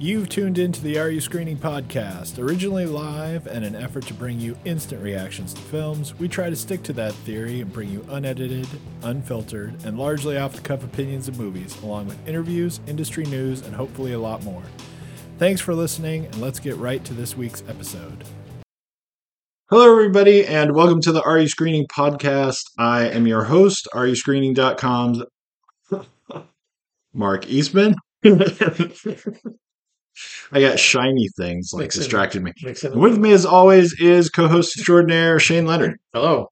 You've tuned into the Are You Screening podcast. Originally live and an effort to bring you instant reactions to films, we try to stick to that theory and bring you unedited, unfiltered, and largely off the cuff opinions of movies, along with interviews, industry news, and hopefully a lot more. Thanks for listening, and let's get right to this week's episode. Hello, everybody, and welcome to the Are You Screening podcast. I am your host, AreYouScreening.com's Mark Eastman. I got shiny things like Mixing- distracted me. Mixing With me, as always, is co-host extraordinaire Shane Leonard. Hello.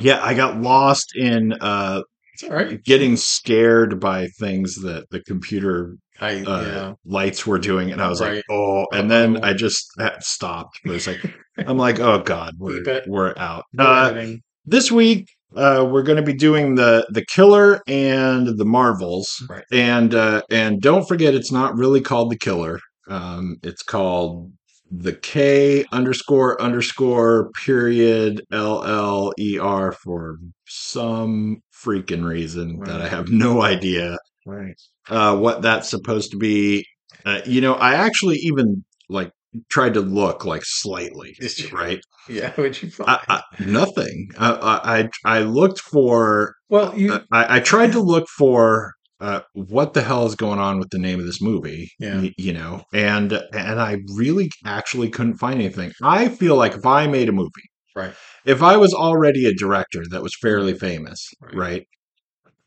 Yeah, I got lost in uh, It's all right. getting scared by things that the computer I uh, yeah. lights were doing, and I was like, "Oh!" And then Uh-oh. I just stopped for a second. I'm like, "Oh God, we're we're out." Uh, this week, uh, we're going to be doing the the Killer and the Marvels, Right. and uh, and don't forget, it's not really called the Killer. Um, it's called the K underscore underscore period L L E R for some freaking reason that I have no idea Right. uh, what that's supposed to be. Uh, you know, I actually even like tried to look like slightly you? right. Yeah. What'd you find? I, I, nothing. I, I I looked for. well, you. uh, I, I tried to look for uh, what the hell is going on with the name of this movie. Yeah. y- you know, and and I really actually couldn't find anything. I feel like if I made a movie, right. if I was already a director that was fairly famous, Right. right,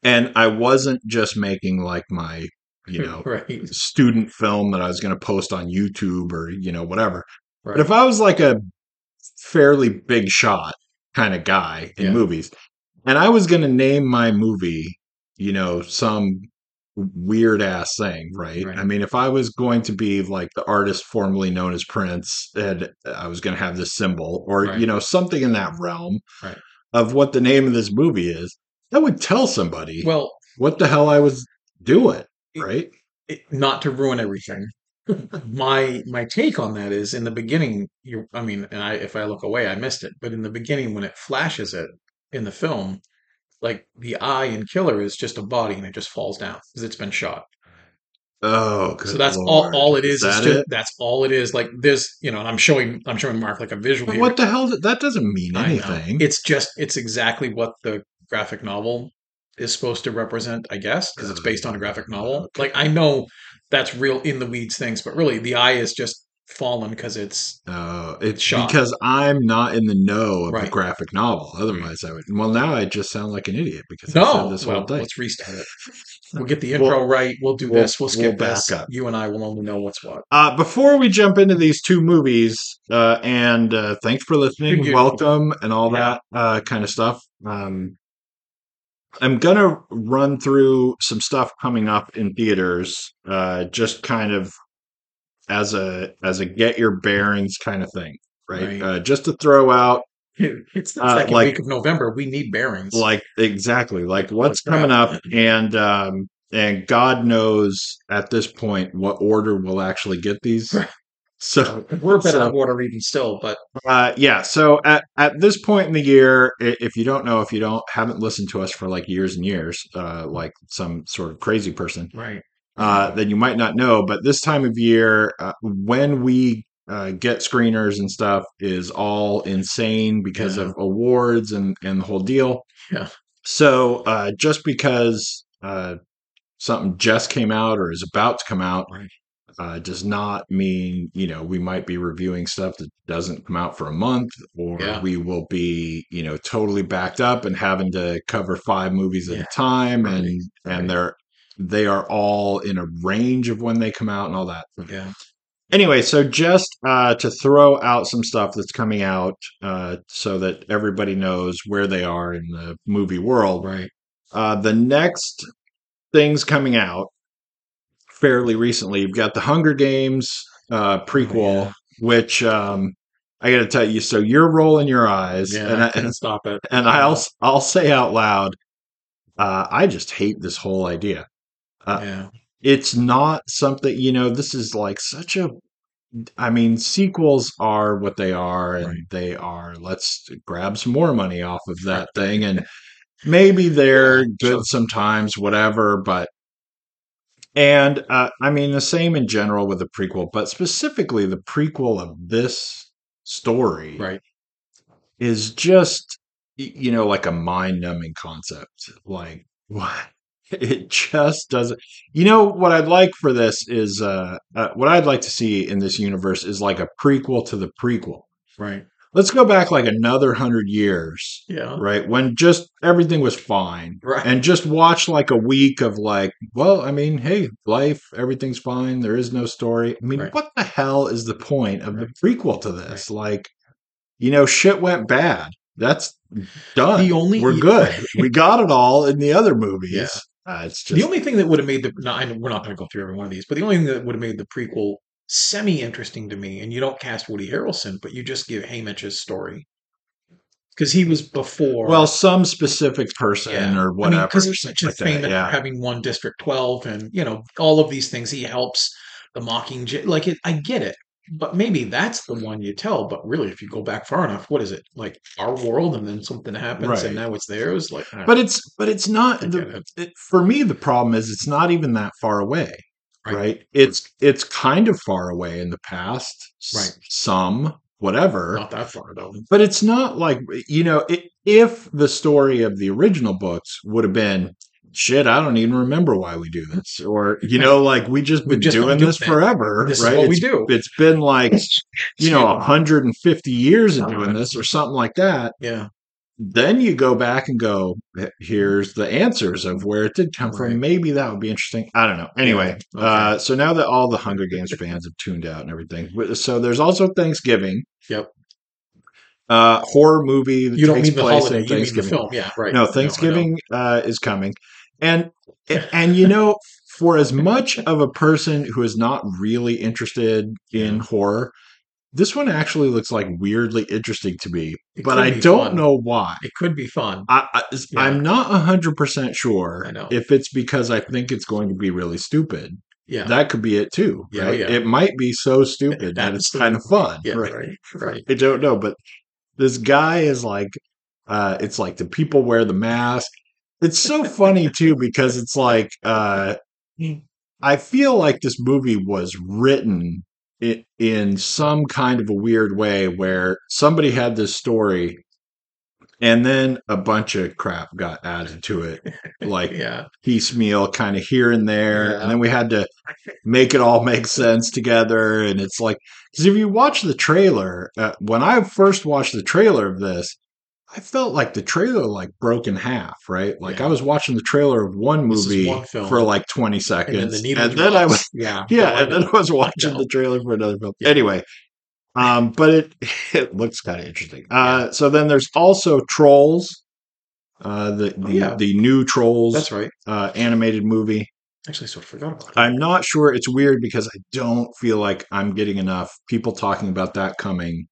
and I wasn't just making like my you know right. student film that I was going to post on YouTube or you know whatever. Right. But if I was like a fairly big shot kind of guy in Yeah. movies, and I was going to name my movie, you know, some weird ass thing, right? Right. I mean, if I was going to be like the artist formerly known as Prince, and I was going to have this symbol, or Right. you know, something in that realm Right. of what the name of this movie is, that would tell somebody well, what the hell I was doing, It- right? it, not to ruin everything. my my take on that is in the beginning. You. I mean, and I if I look away, I missed it. But in the beginning, when it flashes it in the film, like the eye in Killer is just a body and it just falls down because it's been shot. Oh, so that's Lord. all. All it is. is that just, it? That's all it is. Like this, you know. And I'm showing. I'm showing Mark like a visual. But what the hell? That doesn't mean anything. It's just it's exactly what the graphic novel is supposed to represent, I guess, because it's based on a graphic novel. Like I know that's real in the weeds things, but really the eye is just fallen because it's Uh, it's Shot. because I'm not in the know of the graphic novel. Otherwise, I would. Well, now I just sound like an idiot because no. this well, whole thing. let's restart it. We'll get the We'll- intro right. We'll do we'll- this. We'll skip we'll this. back up. You and I will only know what's what. Uh, before we jump into these two movies, uh, and uh, thanks for listening, you. welcome, and all Yeah. that uh, kind of stuff. Um, I'm gonna run through some stuff coming up in theaters, uh, just kind of as a as a get your bearings kind of thing, right? Right. Uh, just to throw out It's the Uh, second like- week of November. We need bearings. like exactly like what's coming up and um and god knows at this point what order we'll actually get these so we're better so- water even still, but uh yeah so at at this point in the year if you don't know if you don't haven't listened to us for like years and years uh like some sort of crazy person right. Uh then you might not know but this time of year uh, when we uh, get screeners and stuff is all insane because Yeah. of awards and and the whole deal Yeah. so uh, just because uh, something just came out or is about to come out Right. uh, does not mean you know we might be reviewing stuff that doesn't come out for a month, or Yeah. we will be you know totally backed up and having to cover five movies at Yeah. a time, Right. and and they're they are all in a range of when they come out and all that. Yeah. Anyway, so just uh, to throw out some stuff that's coming out uh, so that everybody knows where they are in the movie world. Right. Uh, the next things coming out fairly recently, you've got the Hunger Games uh, prequel, Oh, yeah. which um, I got to tell you. So you're rolling your eyes, Yeah. and I I, and, stop it. and I'll I'll say out loud, uh, I just hate this whole idea. Uh, yeah. It's not something you know. This is like such a. I mean, sequels are what they are, and Right. they are. Let's grab some more money off of that thing, and maybe they're good sometimes, whatever. But And uh, I mean, the same in general with the prequel, but specifically the prequel of this story Right. is just, you know, like a mind numbing concept. Like, what? It just doesn't. You know, what I'd like for this is, uh, uh, what I'd like to see in this universe is like a prequel to the prequel. Right. Let's go back like another hundred years Yeah. right? When just everything was fine. Right. And just watch like a week of like, well, I mean, hey, life, everything's fine. There is no story. I mean, Right. what the hell is the point of the prequel to this? Like, you know, shit went bad. That's done. The only- We're good. we got it all in the other movies. Yeah. Uh, it's just the only thing that would have made the no, I know we're not going to go through every one of these, but the only thing that would have made the prequel semi interesting to me, and you don't cast Woody Harrelson, but you just give Haymitch's story because he was before. well, some specific person yeah, or whatever. because he's such a like famous yeah. for having won District Twelve, and you know all of these things. He helps the Mockingjay. Like it, I get it, but maybe that's the one you tell. But really, if you go back far enough, what is it like our world, and then something happens, Right. and now it's theirs? Like, But know. it's but it's not the, it. it, for me the problem is it's not even that far away Right. right, it's it's kind of far away in the past Right. some whatever not that far though. but it's not like you know i if the story of the original books would have been shit i don't even remember why we do this or you know like we just been just doing this forever This is right what we do. it's been like you know Yeah. 150 years of doing this or something like that Yeah, then you go back and go, here's the answers of where it did come Right. from. Maybe that would be interesting. I don't know. Anyway, okay. uh, so now that all the Hunger Games fans have tuned out and everything, so there's also Thanksgiving. Yep. Uh, horror movie that you don't takes mean the place holiday, in you mean the Thanksgiving. film. Yeah, right. No. Thanksgiving uh, is coming, and and you know, for as much of a person who is not really interested in horror, this one actually looks like weirdly interesting to me. It but I don't fun. know why. It could be fun. I, I, Yeah. I'm not hundred percent sure I know. if it's because I think it's going to be really stupid. Yeah. That could be it too, Yeah, right? yeah. It might be so stupid that it's kind of fun, yeah, right? right. Right. I don't know, but this guy is like, uh, it's like the people wear the mask. It's so funny too because it's like, uh, I feel like this movie was written in, in some kind of a weird way where somebody had this story and then a bunch of crap got added to it, like Yeah. piecemeal, kind of here and there, Yeah. and then we had to make it all make sense together. And it's like, because if you watch the trailer, uh, when I first watched the trailer of this, I felt like the trailer like broke in half, right? Like Yeah. I was watching the trailer of one movie one for like 20 And seconds. then the and then I was, yeah. yeah, and then. I was watching know. the trailer for another film. Yeah. Anyway, um, but it it looks kind of interesting. Uh, so then there's also Trolls, uh, the the, Oh, yeah. the new Trolls That's right. uh, animated movie. Actually, I sort of forgot about that. I'm not sure. It's weird because I don't feel like I'm getting enough people talking about that coming.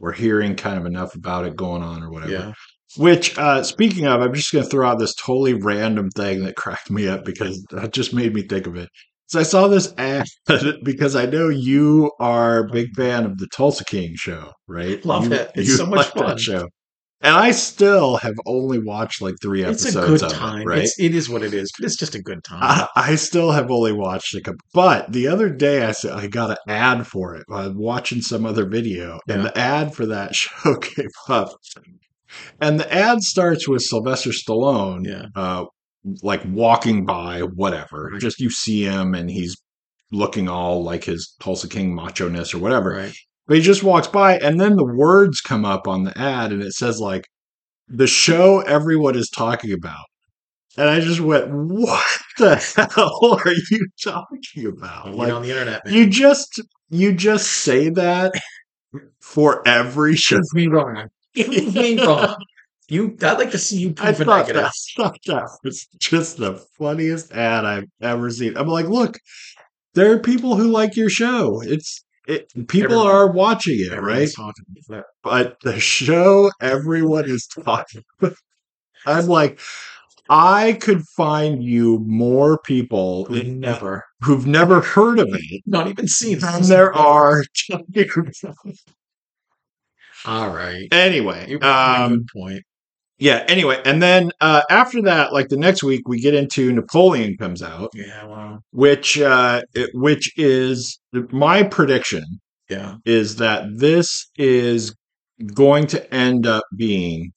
We're hearing kind of enough about it going on or whatever. Yeah. Which, uh, speaking of, I'm just going to throw out this totally random thing that cracked me up because that just made me think of it. So I saw this ad because I know you are a big fan of the Tulsa King show, right? Love You- it. It's you so much fun. show, and I still have only watched like three It's episodes. a good of time. it, right? It's, it is what it is, but it's just a good time. I, I still have only watched a couple, but the other day I said I got an ad for it. I was watching some other video, and the ad for that show came up, and the ad starts with Sylvester Stallone, Yeah. uh, like walking by, whatever. Right. Just you see him, and he's looking all like his Tulsa King macho ness or whatever. right. But he just walks by, and then the words come up on the ad, and it says like the show everyone is talking about. And I just went, "What the hell are you talking about?" Get Like on the internet, man. you just you just say that for every show. Prove me wrong. Prove me wrong. You, I'd like to see you I prove a thought, negative. that, I thought that was just the funniest ad I've ever seen. I'm like, look, there are people who like your show. It's it, people Everyone- are watching it, right? Talking about that. but the show everyone is talking. I'm like, I could find you more people Who never, who've never heard of it not even seen it. than there are. talking about it. All right. Anyway, You brought up a um, good point. Yeah. Anyway, and then uh, after that, like the next week, we get into Napoleon comes out, Yeah, wow. which uh, it- which is my prediction Yeah. is that this is going to end up being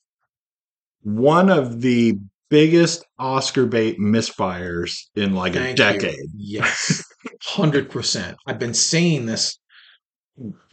one of the biggest Oscar bait misfires in like Thank a you. decade. Yes. Hundred percent. I've been saying this.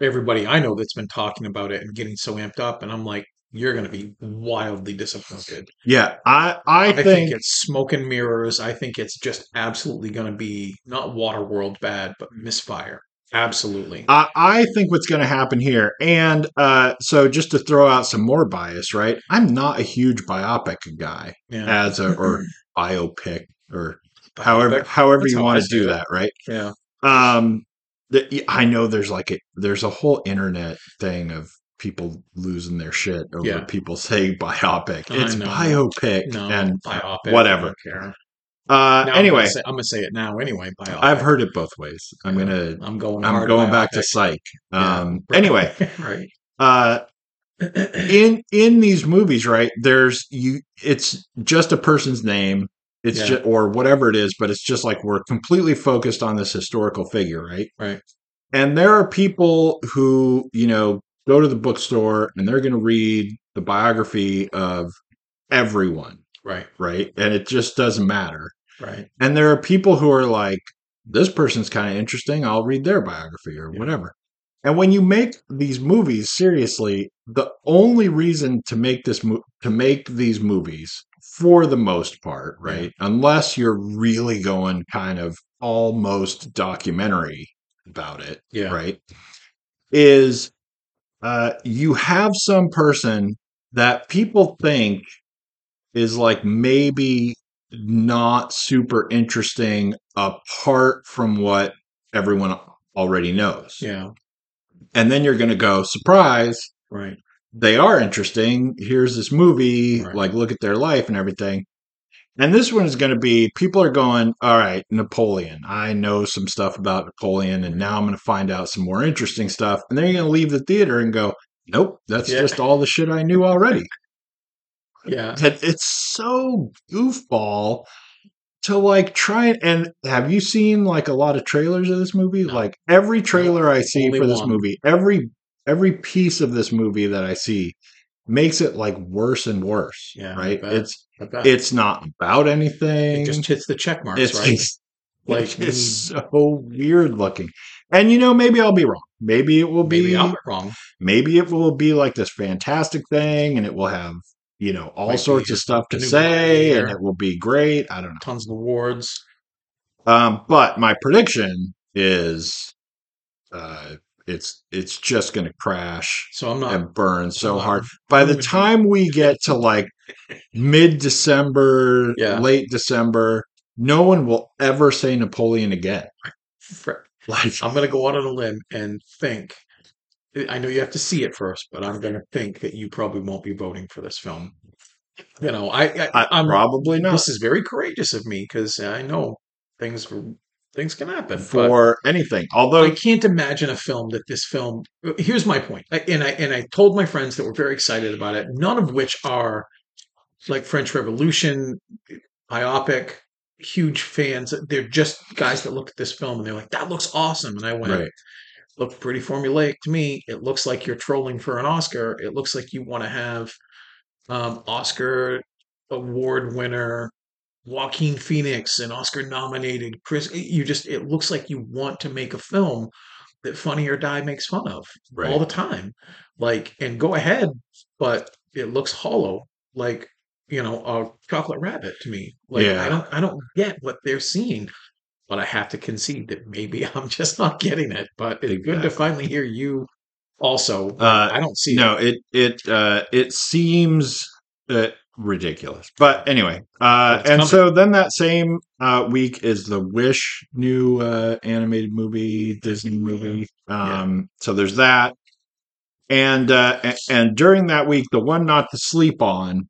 Everybody I know that's been talking about it and getting so amped up, and I'm like, you're going to be wildly disappointed. Yeah, I I, I, think, think, it's smoke and mirrors. I think it's just absolutely going to be not Waterworld bad, but misfire. Absolutely. I, I think what's going to happen here, and uh, so just to throw out some more bias, right? I'm not a huge biopic guy Yeah. as a or biopic or however Biopic. however That's you want to do it. that, right? Yeah. Um, I know there's like a there's a whole internet thing of people losing their shit over Yeah. people saying biopic. It's biopic No. and biopic. Whatever. Uh, Now, anyway, I'm gonna, say, I'm gonna say it now. Anyway, biopic. I've heard it both ways. I'm Yeah. gonna I'm going. I'm going back to biopic. psych. Yeah. Um, anyway, right. uh, in in these movies, right? There's you. It's just a person's name. It's Yeah. just or whatever it is, but it's just like we're completely focused on this historical figure, right? Right. And there are people who you know go to the bookstore and they're going to read the biography of everyone, Right. right? And it just doesn't matter. Right. And there are people who are like, this person's kind of interesting. I'll read their biography or Yeah. whatever. And when you make these movies seriously, the only reason to make this mo- to make these movies, for the most part, Yeah. right, unless you're really going kind of almost documentary about it, Yeah. right, is uh, you have some person that people think is like maybe not super interesting apart from what everyone already knows. Yeah. And then you're going to go, surprise, Right. they are interesting. Here's this movie, Right. like look at their life and everything. And this one is going to be people are going, all right, Napoleon. I know some stuff about Napoleon, and now I'm going to find out some more interesting stuff. And then you're going to leave the theater and go, nope, that's Yeah. just all the shit I knew already. Yeah. It's so goofball to like try and, and have you seen like a lot of trailers of this movie? No. Like every trailer I see Only for this one. movie, every every piece of this movie that I see makes it like worse and worse. Yeah, right. It's it's not about anything. it just hits the check marks, it's right? just, Like, it's so weird looking. And you know, maybe I'll be wrong. Maybe it will be Maybe I'm wrong. maybe it will be like this fantastic thing and it will have you know all Might sorts of stuff to say and it will be great i don't know. Tons of awards. um but my prediction is uh it's it's just gonna crash So I'm not. and burn so I'm hard by the time we get to like mid-december Yeah. late december no one will ever say napoleon again like I'm going to go out on a limb and think. I know you have to see it first, but I'm going to think that you probably won't be voting for this film. You know, I, I, I, I'm probably not This is very courageous of me because I know things things can happen. but for anything although I can't imagine a film that this film. Here's my point, I- and I and I told my friends that were very excited about it. None of which are like French Revolution, biopic, huge fans. They're just guys that look at this film and they're like, "That looks awesome," and I went, right "Looked pretty formulaic to me. It looks like you're trolling for an Oscar. It looks like you want to have um, Oscar award winner." Joaquin Phoenix, an Oscar nominated Chris. You just, it looks like you want to make a film that Funny or Die makes fun of right all the time. Like, and go ahead, but it looks hollow, like you know, a chocolate rabbit to me. Like, Yeah. I don't, I don't get what they're seeing, but I have to concede that maybe I'm just not getting it. But it's good to finally hear you. Also, Uh, I don't see no it. it it uh it seems uh, ridiculous but anyway uh and coming. so then that same uh week is the wish new uh animated movie disney movie um so there's that and uh and, and during that week the one not to sleep on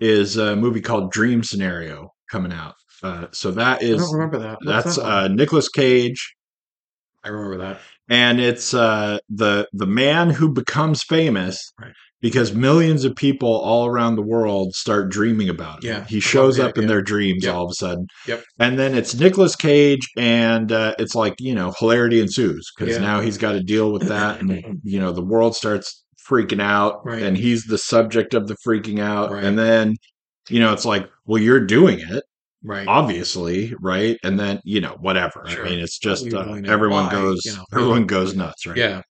is a movie called dream scenario coming out uh so that is I don't remember that. What's that's that uh Nicolas Cage I remember that. and it's uh, the the man who becomes famous Right. Because millions of people all around the world start dreaming about him. Yeah, he shows up in their dreams Yep. all of a sudden. Yep. And then it's Nicolas Cage, and uh, it's like you know hilarity ensues because Yeah. now he's got to deal with that, and you know the world starts freaking out, Right. and he's the subject of the freaking out, Right. and then you know it's like, well, you're doing it Right. obviously, right? And then you know, whatever. Sure. I mean, it's just uh, everyone Why? goes, You know, everyone goes nuts, right? Yeah.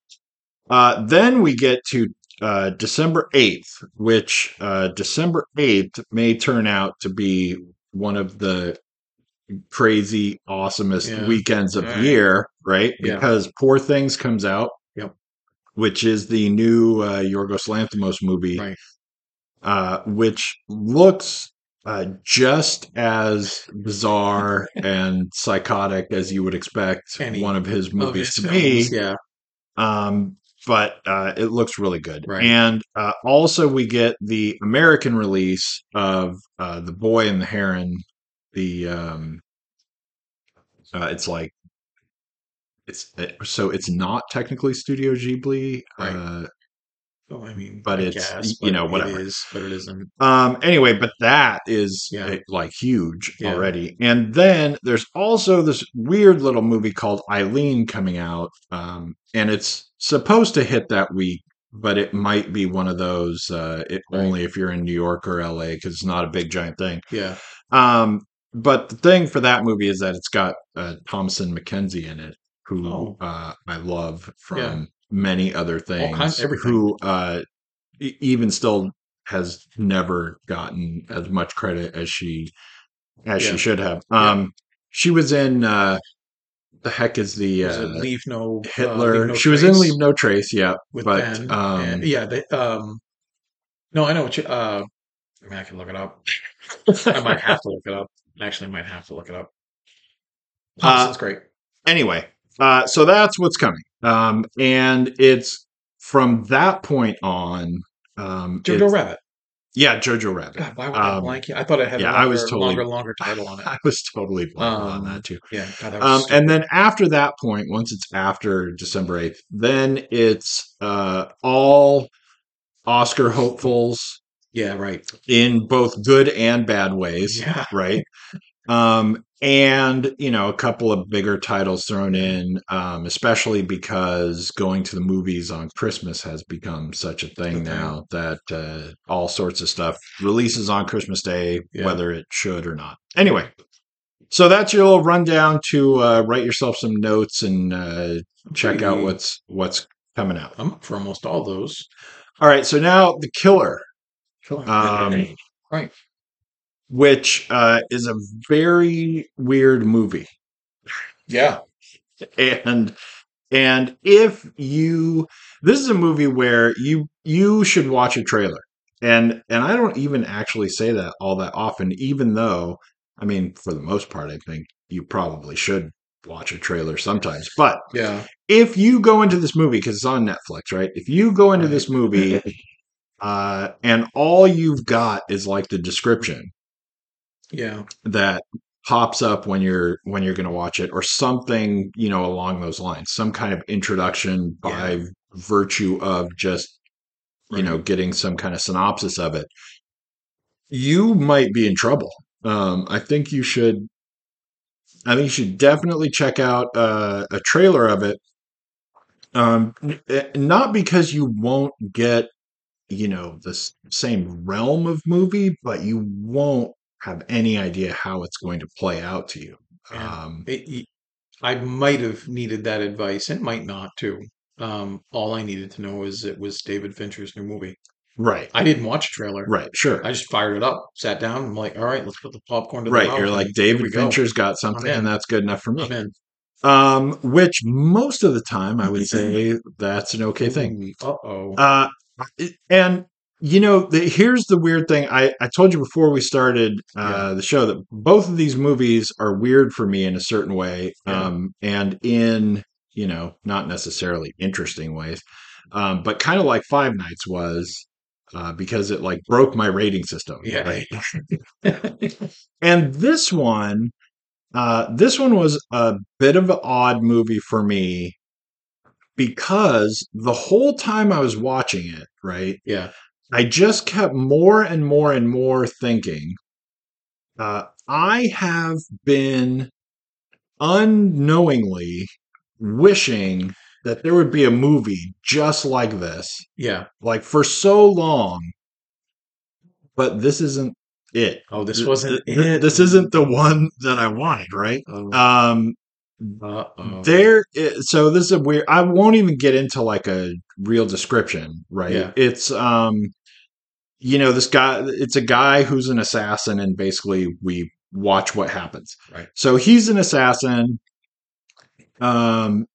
Uh, then we get to uh, December eighth, which uh, December eighth may turn out to be one of the crazy, awesomest Yeah. weekends of the year, right? Yeah. Because Poor Things comes out. Yep. Which is the new uh, Yorgos Lanthimos movie, Right. uh, which looks uh, just as bizarre and psychotic as you would expect Any one of his Of movies his to be. Yeah. Um, but uh, it looks really good. Right. And uh, also, we get the American release of uh, The Boy and the Heron. The um, uh, it's like it's it, so it's not technically Studio Ghibli. Right. Oh, I mean, But I it's, guess, you but know, whatever. is, but it isn't. Um. Anyway, but that is Yeah. uh, like huge Yeah. already. And then there's also this weird little movie called Eileen coming out. Um. And it's supposed to hit that week, but it might be one of those uh, it, Right. only if you're in New York or LA because it's not a big giant thing. Yeah. Um. But the thing for that movie is that it's got uh, Thomasin McKenzie in it, who Oh. uh, I love from Yeah. Many other things. Who uh, even still has never gotten as much credit as she as Yeah. she should have. Yeah. Um, she was in uh, the heck is the uh, Leave No uh, Hitler? Leave No she was in Leave No Trace, yeah. with but Ben. um, and- yeah. They, um. No, I know what you. Uh, I mean, I can look it up. I might have to look it up. Actually, I might have to look it up. Uh, Thompson's great. anyway, uh, so that's what's coming. Um, and it's from that point on. Um, Jojo Rabbit. Yeah, Jojo Rabbit. God, why would I Um, blank? I thought it had yeah, a I longer, was totally- longer, longer title on it. I was totally blank on Um, that too. Yeah, God, that Um, and then after that point, once it's after December 8th, then it's uh, all Oscar hopefuls yeah, right. in both good and bad ways, Yeah. right? Um, and, you know, a couple of bigger titles thrown in, um, especially because going to the movies on Christmas has become such a thing Okay. now that uh, all sorts of stuff releases on Christmas Day, Yeah. whether it should or not. Anyway, so that's your little rundown to uh, write yourself some notes and uh, check out what's what's coming out. I'm up for almost all those. All right, so now the killer. killer. Um, right. Which uh, is a very weird movie. Yeah. And and if you this is a movie where you you should watch a trailer. And and I don't even actually say that all that often, even though I mean for the most part I think you probably should watch a trailer sometimes. But Yeah. if you go into this movie because it's on Netflix, right? If you go into this movie uh, and all you've got is like the description, Yeah. that pops up when you're when you're going to watch it or something you know along those lines. Some kind of introduction by virtue of just you know getting some kind of synopsis of it. You might be in trouble. Um i think you should i think you should definitely check out uh, a trailer of it. Um eh, not because you won't get you know the same realm of movie but you won't have any idea how it's going to play out to you Yeah. um It, I might have needed that advice and might not too. Um, all I needed to know is it was David Fincher's new movie. right I didn't watch a trailer. right sure I just fired it up, sat down. I'm like, all right, let's put the popcorn to the right you're like david go. fincher's got something and that's good enough for me um which most of the time i would say that's an okay thing Uh oh. Uh, it- and you know, the, here's the weird thing. I, I told you before we started uh, the show that both of these movies are weird for me in a certain way, Yeah. um, and in you know, not necessarily interesting ways, um, but kind of like Five Nights was. Uh, because it like broke my rating system. Yeah. Right. And this one Uh, this one was a bit of an odd movie for me because the whole time I was watching it, right, Yeah. I just kept more and more and more thinking, uh, I have been unknowingly wishing that there would be a movie just like this, Yeah. like for so long. But this isn't it. Oh, this Th- wasn't th- it. This isn't the one that I wanted, right? Oh, Um, uh-oh. there so this is a weird i won't even get into like a real description right Yeah. it's um you know this guy it's a guy who's an assassin and basically we watch what happens Right. so he's an assassin um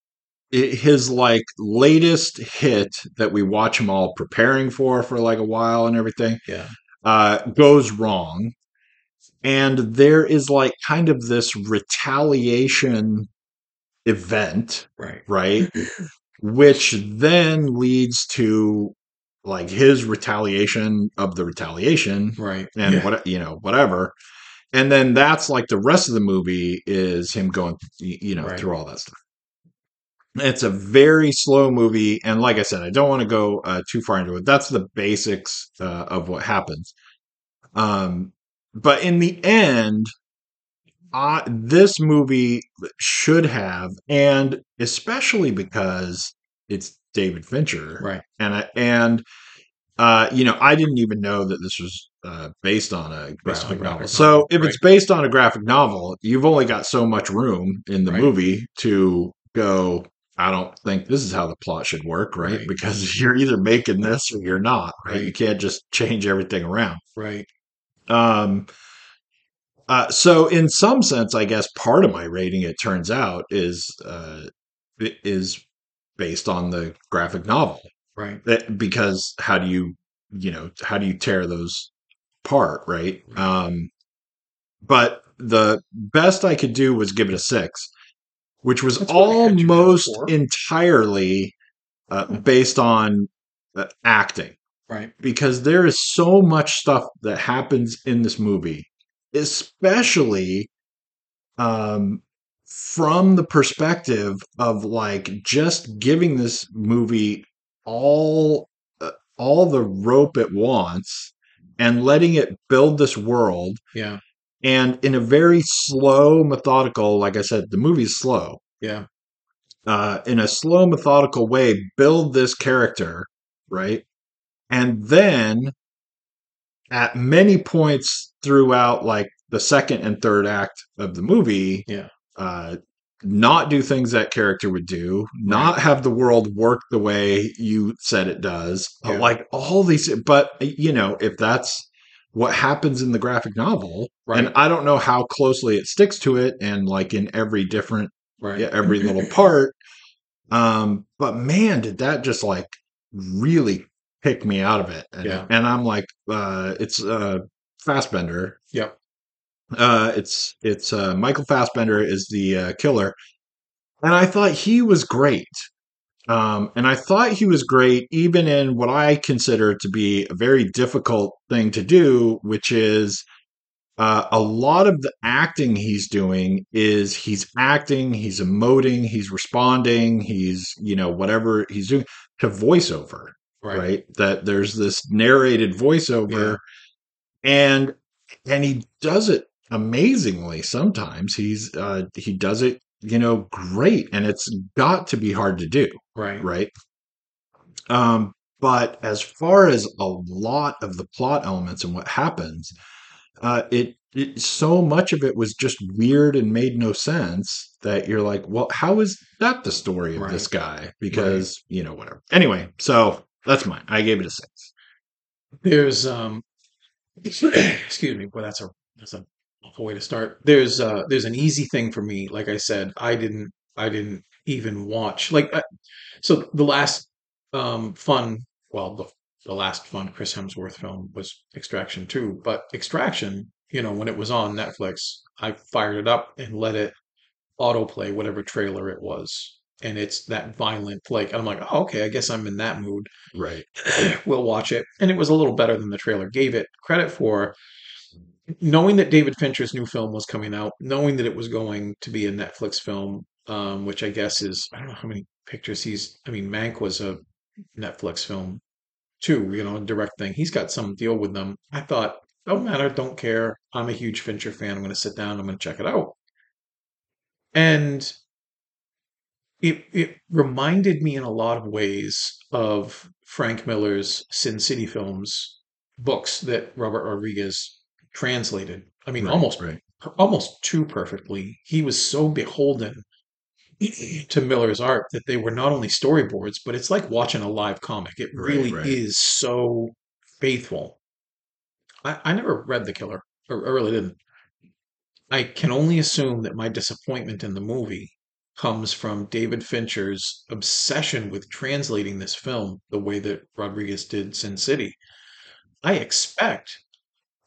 i- his like latest hit that we watch him all preparing for for like a while and everything Yeah. uh goes wrong and there is like kind of this retaliation event Right. right which then leads to like his retaliation of the retaliation Right. and yeah. what you know whatever and then that's like the rest of the movie is him going you know Right. through all that stuff it's a very slow movie and like i said i don't want to go uh, too far into it that's the basics uh, of what happens um but in the end I, this movie should have and especially because it's david fincher Right. and I, and uh, you know, I didn't even know that this was uh, based on a Based on a graphic graphic novel. So if right. it's based on a graphic novel, you've only got so much room in the Right. movie to go. I don't think this is how the plot should work, right? Right. Because you're either making this or you're not, right? You can't just change everything around. Right. Um, uh, so in some sense, I guess part of my rating, it turns out, is uh, is based on the graphic novel. Right. that because how do you you know how do you tear those apart right? Um but the best i could do was give it a six which was That's what I had you down almost entirely uh, based on uh, acting. Right. because there is so much stuff that happens in this movie especially um from the perspective of like just giving this movie all uh, all the rope it wants and letting it build this world Yeah. and in a very slow methodical like i said the movie's slow Yeah. uh, in a slow, methodical way, build this character, right? And then at many points throughout, like the second and third act of the movie, Yeah. Uh, not do things that character would do, not have the world work the way you said it does, uh, Yeah. like all these. But you know, if that's what happens in the graphic novel, Right. and I don't know how closely it sticks to it, and like in every different Right. yeah, every little part. Um, but man, did that just like really pick me out of it. And, Yeah. and I'm like, uh, it's uh, Fassbender. Yep. Uh, it's it's uh, Michael Fassbender is the uh, killer, and I thought he was great. Um, and I thought he was great even in what I consider to be a very difficult thing to do, which is uh, a lot of the acting he's doing is he's acting, he's emoting, he's responding, he's, you know, whatever he's doing to voiceover, Right. right? That there's this narrated voiceover and and he does it amazingly sometimes. He's uh he does it, you know, great and it's got to be hard to do Right. right? Um, but as far as a lot of the plot elements and what happens, uh, it, it so much of it was just weird and made no sense that you're like, well, how is that the story of this guy? Because you know whatever. Anyway, so that's mine. I gave it a six. There's um excuse me, well that's a that's a awful way to start. There's uh there's an easy thing for me. Like I said, I didn't I didn't even watch like I, so the last um fun well the the last fun Chris Hemsworth film was Extraction 2, but Extraction, you know, when it was on Netflix, I fired it up and let it autoplay whatever trailer it was. And it's that violent, like, I'm like, oh, okay, I guess I'm in that mood. Right. we'll watch it. And it was a little better than the trailer gave it credit for. Knowing that David Fincher's new film was coming out, knowing that it was going to be a Netflix film, um, which I guess is I don't know how many pictures he's. I mean, Mank was a Netflix film too, you know, direct thing. He's got some deal with them. I thought, don't matter, don't care. I'm a huge Fincher fan. I'm going to sit down. I'm going to check it out. And it it reminded me in a lot of ways of Frank Miller's Sin City films books that Robert Rodriguez translated. I mean, Right, almost right. almost too perfectly. He was so beholden to Miller's art that they were not only storyboards, but it's like watching a live comic. It really right. is so faithful. I, I never read The Killer. I, I really didn't. I can only assume that my disappointment in the movie comes from David Fincher's obsession with translating this film the way that Rodriguez did Sin City. I expect,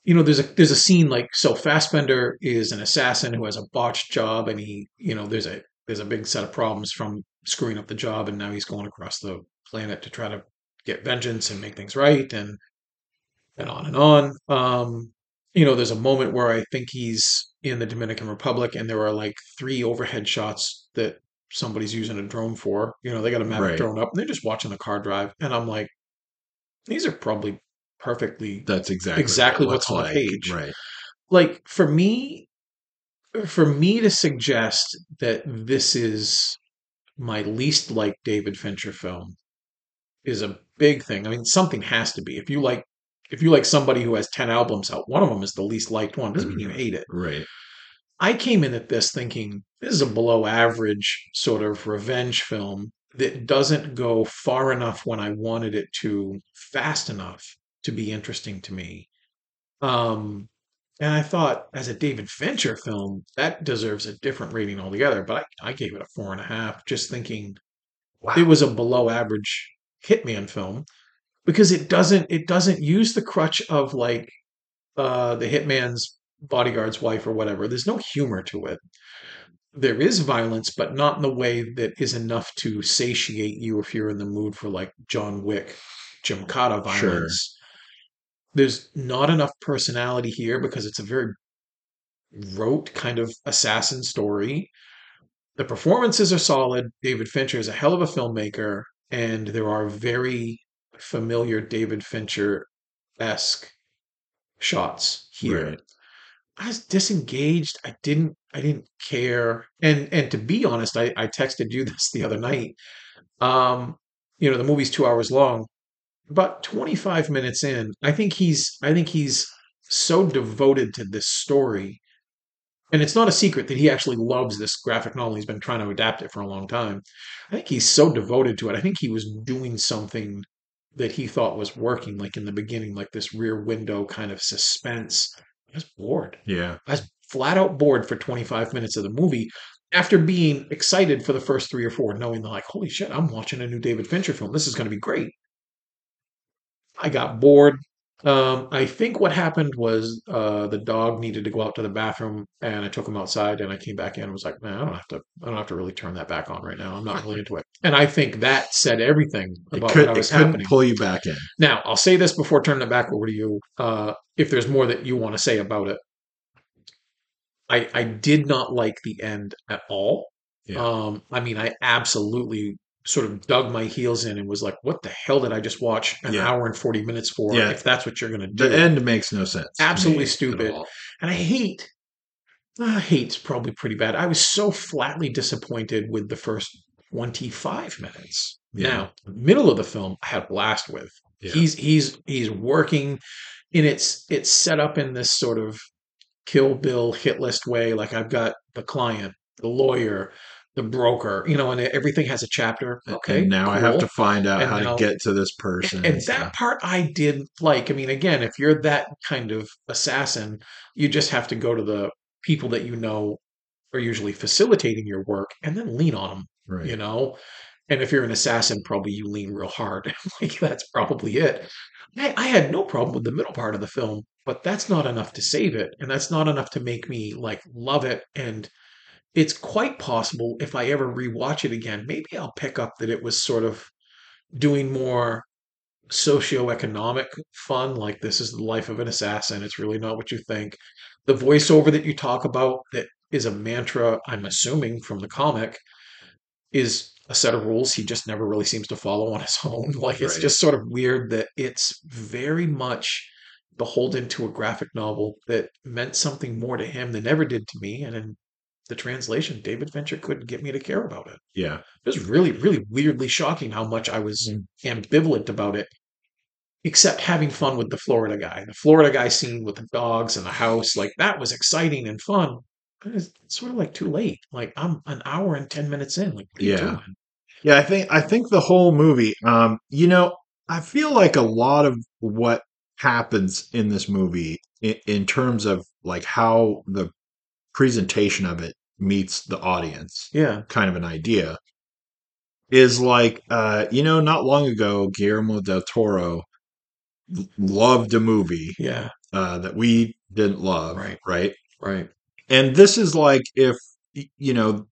you know, there's a there's a scene like so Fassbender is an assassin who has a botched job and he, you know, there's a there's a big set of problems from screwing up the job and now he's going across the planet to try to get vengeance and make things right and and on and on. Um, you know, there's a moment where I think he's in the Dominican Republic, and there are like three overhead shots that somebody's using a drone for. You know, they got a Mavic Right. drone up, and they're just watching the car drive, and I'm like, these are probably perfectly That's exactly exactly what's on the like. page. Right. Like for me, for me to suggest that this is my least liked David Fincher film is a big thing. I mean, something has to be. If you like, if you like somebody who has ten albums out, one of them is the least liked one. Doesn't mean you mm-hmm. hate it. Right. I came in at this thinking this is a below average sort of revenge film that doesn't go far enough when I wanted it to, fast enough to be interesting to me. Um, and I thought, as a David Fincher film, that deserves a different rating altogether. But I, I gave it a four and a half, just thinking Wow. it was a below average hitman film because it doesn't it doesn't use the crutch of like uh the hitman's bodyguard's wife or whatever there's no humor to it there is violence but not in the way that is enough to satiate you if you're in the mood for like john wick gymkata Sure. violence there's not enough personality here because it's a very rote kind of assassin story the performances are solid. David Fincher is a hell of a filmmaker, and there are very familiar David Fincher esque shots here. Right. I was disengaged. I didn't. I didn't care. And and to be honest, I, I texted you this the other night. Um, you know, the movie's two hours long. About twenty five minutes in, I think he's. I think he's so devoted to this story and it's not a secret that he actually loves this graphic novel. He's been trying to adapt it for a long time. I think he's so devoted to it. I think he was doing something that he thought was working, like in the beginning, like this rear window kind of suspense. I was bored. Yeah. I was flat out bored for 25 minutes of the movie after being excited for the first three or four, knowing that, like, holy shit, I'm watching a new David Fincher film. This is going to be great. I got bored. Um, I think what happened was uh, the dog needed to go out to the bathroom, and I took him outside, and I came back in and was like, "Man, I don't have to. I don't have to really turn that back on right now. I'm not really into it." And I think that said everything It, about could, what I it was happening. pull you back in. Now, I'll say this before turning it back over to you. Uh, if there's more that you want to say about it, I I did not like the end at all. Yeah. Um, I mean, I absolutely sort of dug my heels in and was like, "What the hell did I just watch an Yeah. hour and forty minutes for? Yeah. If that's what you're going to do." The end makes no sense. Absolutely stupid. And I hate, uh, hate's probably pretty bad. I was so flatly disappointed with the first 25 minutes. Yeah. Now, middle of the film, I had a blast with. Yeah. He's he's he's working, and it's it's set up in this sort of Kill Bill hit list way. Like I've got the client, the lawyer, the broker, you know, and everything has a chapter. Okay, and now I have to find out And how to get to this person. And, and that part I did like. I mean, again, if you're that kind of assassin, you just have to go to the people that you know are usually facilitating your work and then lean on them, right. you know? And if you're an assassin, probably you lean real hard. like, that's probably it. I, I had no problem with the middle part of the film, but that's not enough to save it. And that's not enough to make me like love it. And it's quite possible if I ever rewatch it again, maybe I'll pick up that it was sort of doing more socioeconomic fun, like this is the life of an assassin. It's really not what you think. The voiceover that you talk about that is a mantra, I'm assuming from the comic, is a set of rules he just never really seems to follow on his own. Like it's Right. just sort of weird that it's very much beholden to a graphic novel that meant something more to him than ever did to me. And in the translation, David Fincher couldn't get me to care about it. Yeah. It was really, really weirdly shocking how much I was Mm. ambivalent about it, except having fun with the Florida guy. The Florida guy scene with the dogs and the house, like that was exciting and fun. But it's sort of like too late. Like I'm an hour and 10 minutes in. Like, what are you Yeah. doing? Yeah, I think I think the whole movie, um, you know, I feel like a lot of what happens in this movie in, in terms of like how the presentation of it meets the audience, Yeah. kind of an idea, is like uh, you know, not long ago, Guillermo del Toro loved a movie Yeah. uh, that we didn't love, Right. right? Right. And this is like if you know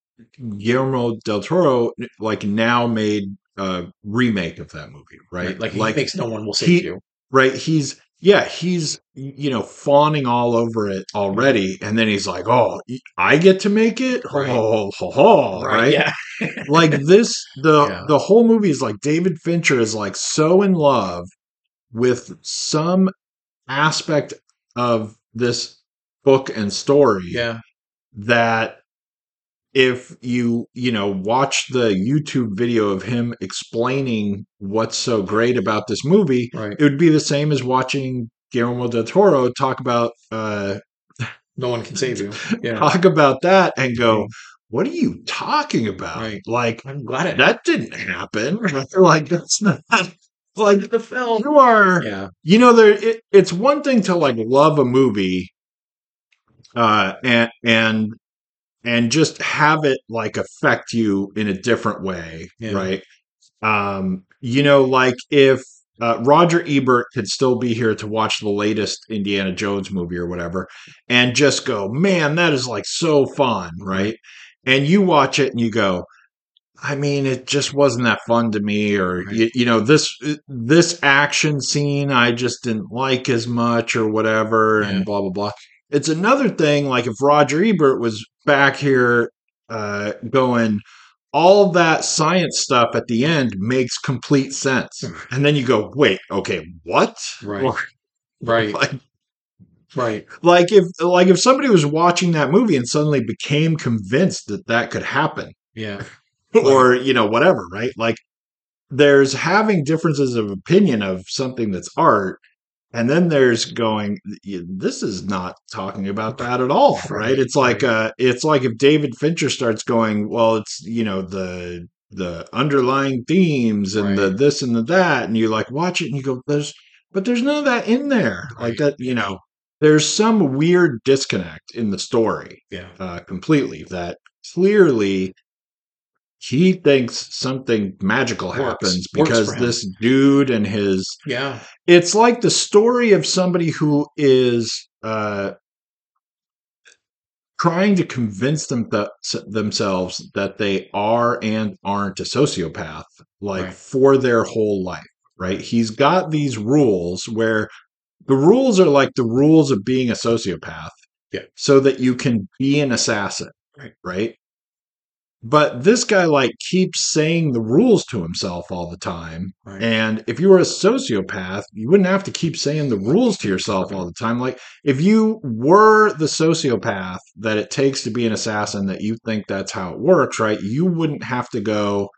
Guillermo del Toro like now made a remake of that movie, right? Like, he thinks no one will save he- you. right? He's yeah, he's you know fawning all over it already, and then he's like, "Oh, I get to make it, Right. oh, ho, ho, right?" Yeah. like this, the Yeah. the whole movie is like David Fincher is like so in love with some aspect of this book and story Yeah. that if you you know watch the YouTube video of him explaining what's so great about this movie, Right. it would be the same as watching Guillermo del Toro talk about uh No one can save you. Yeah. talk about that and go, "What are you talking about? Right. Like I'm glad it that didn't happen. like that's not like the film. you are Yeah. you know there it, it's one thing to like love a movie uh and and and just have it like affect you in a different way Yeah. right um you know like if uh, Roger Ebert could still be here to watch the latest Indiana Jones movie or whatever and just go, man, that is like so fun, right? And you watch it and you go, I mean, it just wasn't that fun to me, or Right. you, you know, this this action scene I just didn't like as much, or whatever, Yeah. and blah blah blah. It's another thing, like if Roger Ebert was back here uh, going, all that science stuff at the end makes complete sense, and then you go, wait, okay, what? Right. Right. Like, Right. like if like if somebody was watching that movie and suddenly became convinced that that could happen Yeah. or you know whatever right like there's having differences of opinion of something that's art and then there's going this is not talking about that at all right, Right, it's like right. uh it's like if david fincher starts going well it's you know the the underlying themes and the this and the that and you like watch it and you go there's but there's none of that in there. Like that you know there's some weird disconnect in the story Yeah. uh, completely that clearly he thinks something magical Works. happens because this dude and his Yeah. it's like the story of somebody who is uh trying to convince them th- themselves that they are and aren't a sociopath like Right. for their whole life right he's got these rules where the rules are like the rules of being a sociopath Yeah. so that you can be an assassin Right. right but this guy like keeps saying the rules to himself all the time Right. and if you were a sociopath, you wouldn't have to keep saying the rules to yourself all the time. Like if you were the sociopath that it takes to be an assassin, that you think that's how it works, right? You wouldn't have to go,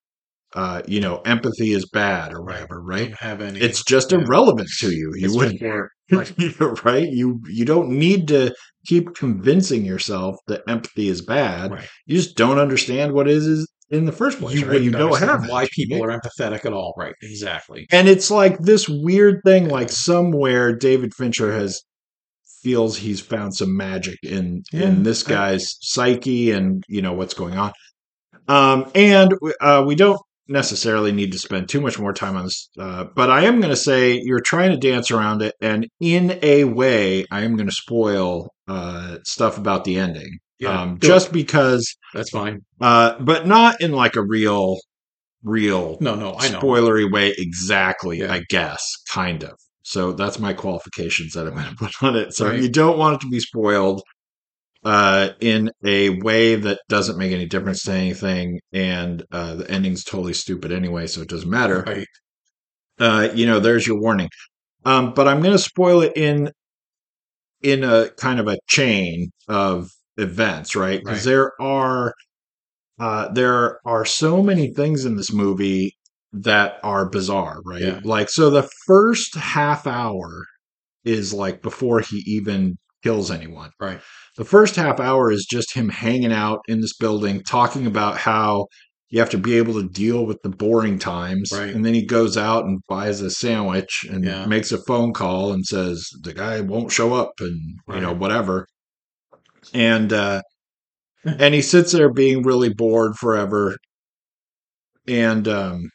uh, you know, empathy is bad or whatever, right? Have any. It's just yeah. irrelevant to you. You It's wouldn't. Right. right? You you don't need to keep convincing yourself that empathy is bad. Right. You just don't understand what it is in the first place. You right? You don't have why people are empathetic at all. Right. Exactly. and it's like this weird thing like somewhere david fincher has feels he's found some magic in Yeah, in this guy's psyche and you know what's going on um and uh we don't necessarily need to spend too much more time on this uh but i am going to say you're trying to dance around it and in a way i am going to spoil uh stuff about the ending Yeah. um do it. just because That's fine. uh, but not in like a real real No, no, I know. spoilery way exactly, Yeah. I guess, kind of. So that's my qualifications that I'm going to put on it. So Right. you don't want it to be spoiled uh, in a way that doesn't make any difference to anything, and uh, the ending's totally stupid anyway, so it doesn't matter. Right. Uh, you know, there's your warning. Um, but I'm going to spoil it in in a kind of a chain of events, right? Because Right. there are uh, there are so many things in this movie that are bizarre, right? Yeah. Like, so the first half hour is like before he even kills anyone. Right. The first half hour is just him hanging out in this building, talking about how you have to be able to deal with the boring times. Right. And then he goes out and buys a sandwich and Yeah. makes a phone call and says the guy won't show up and you know whatever. And uh and he sits there being really bored forever. And um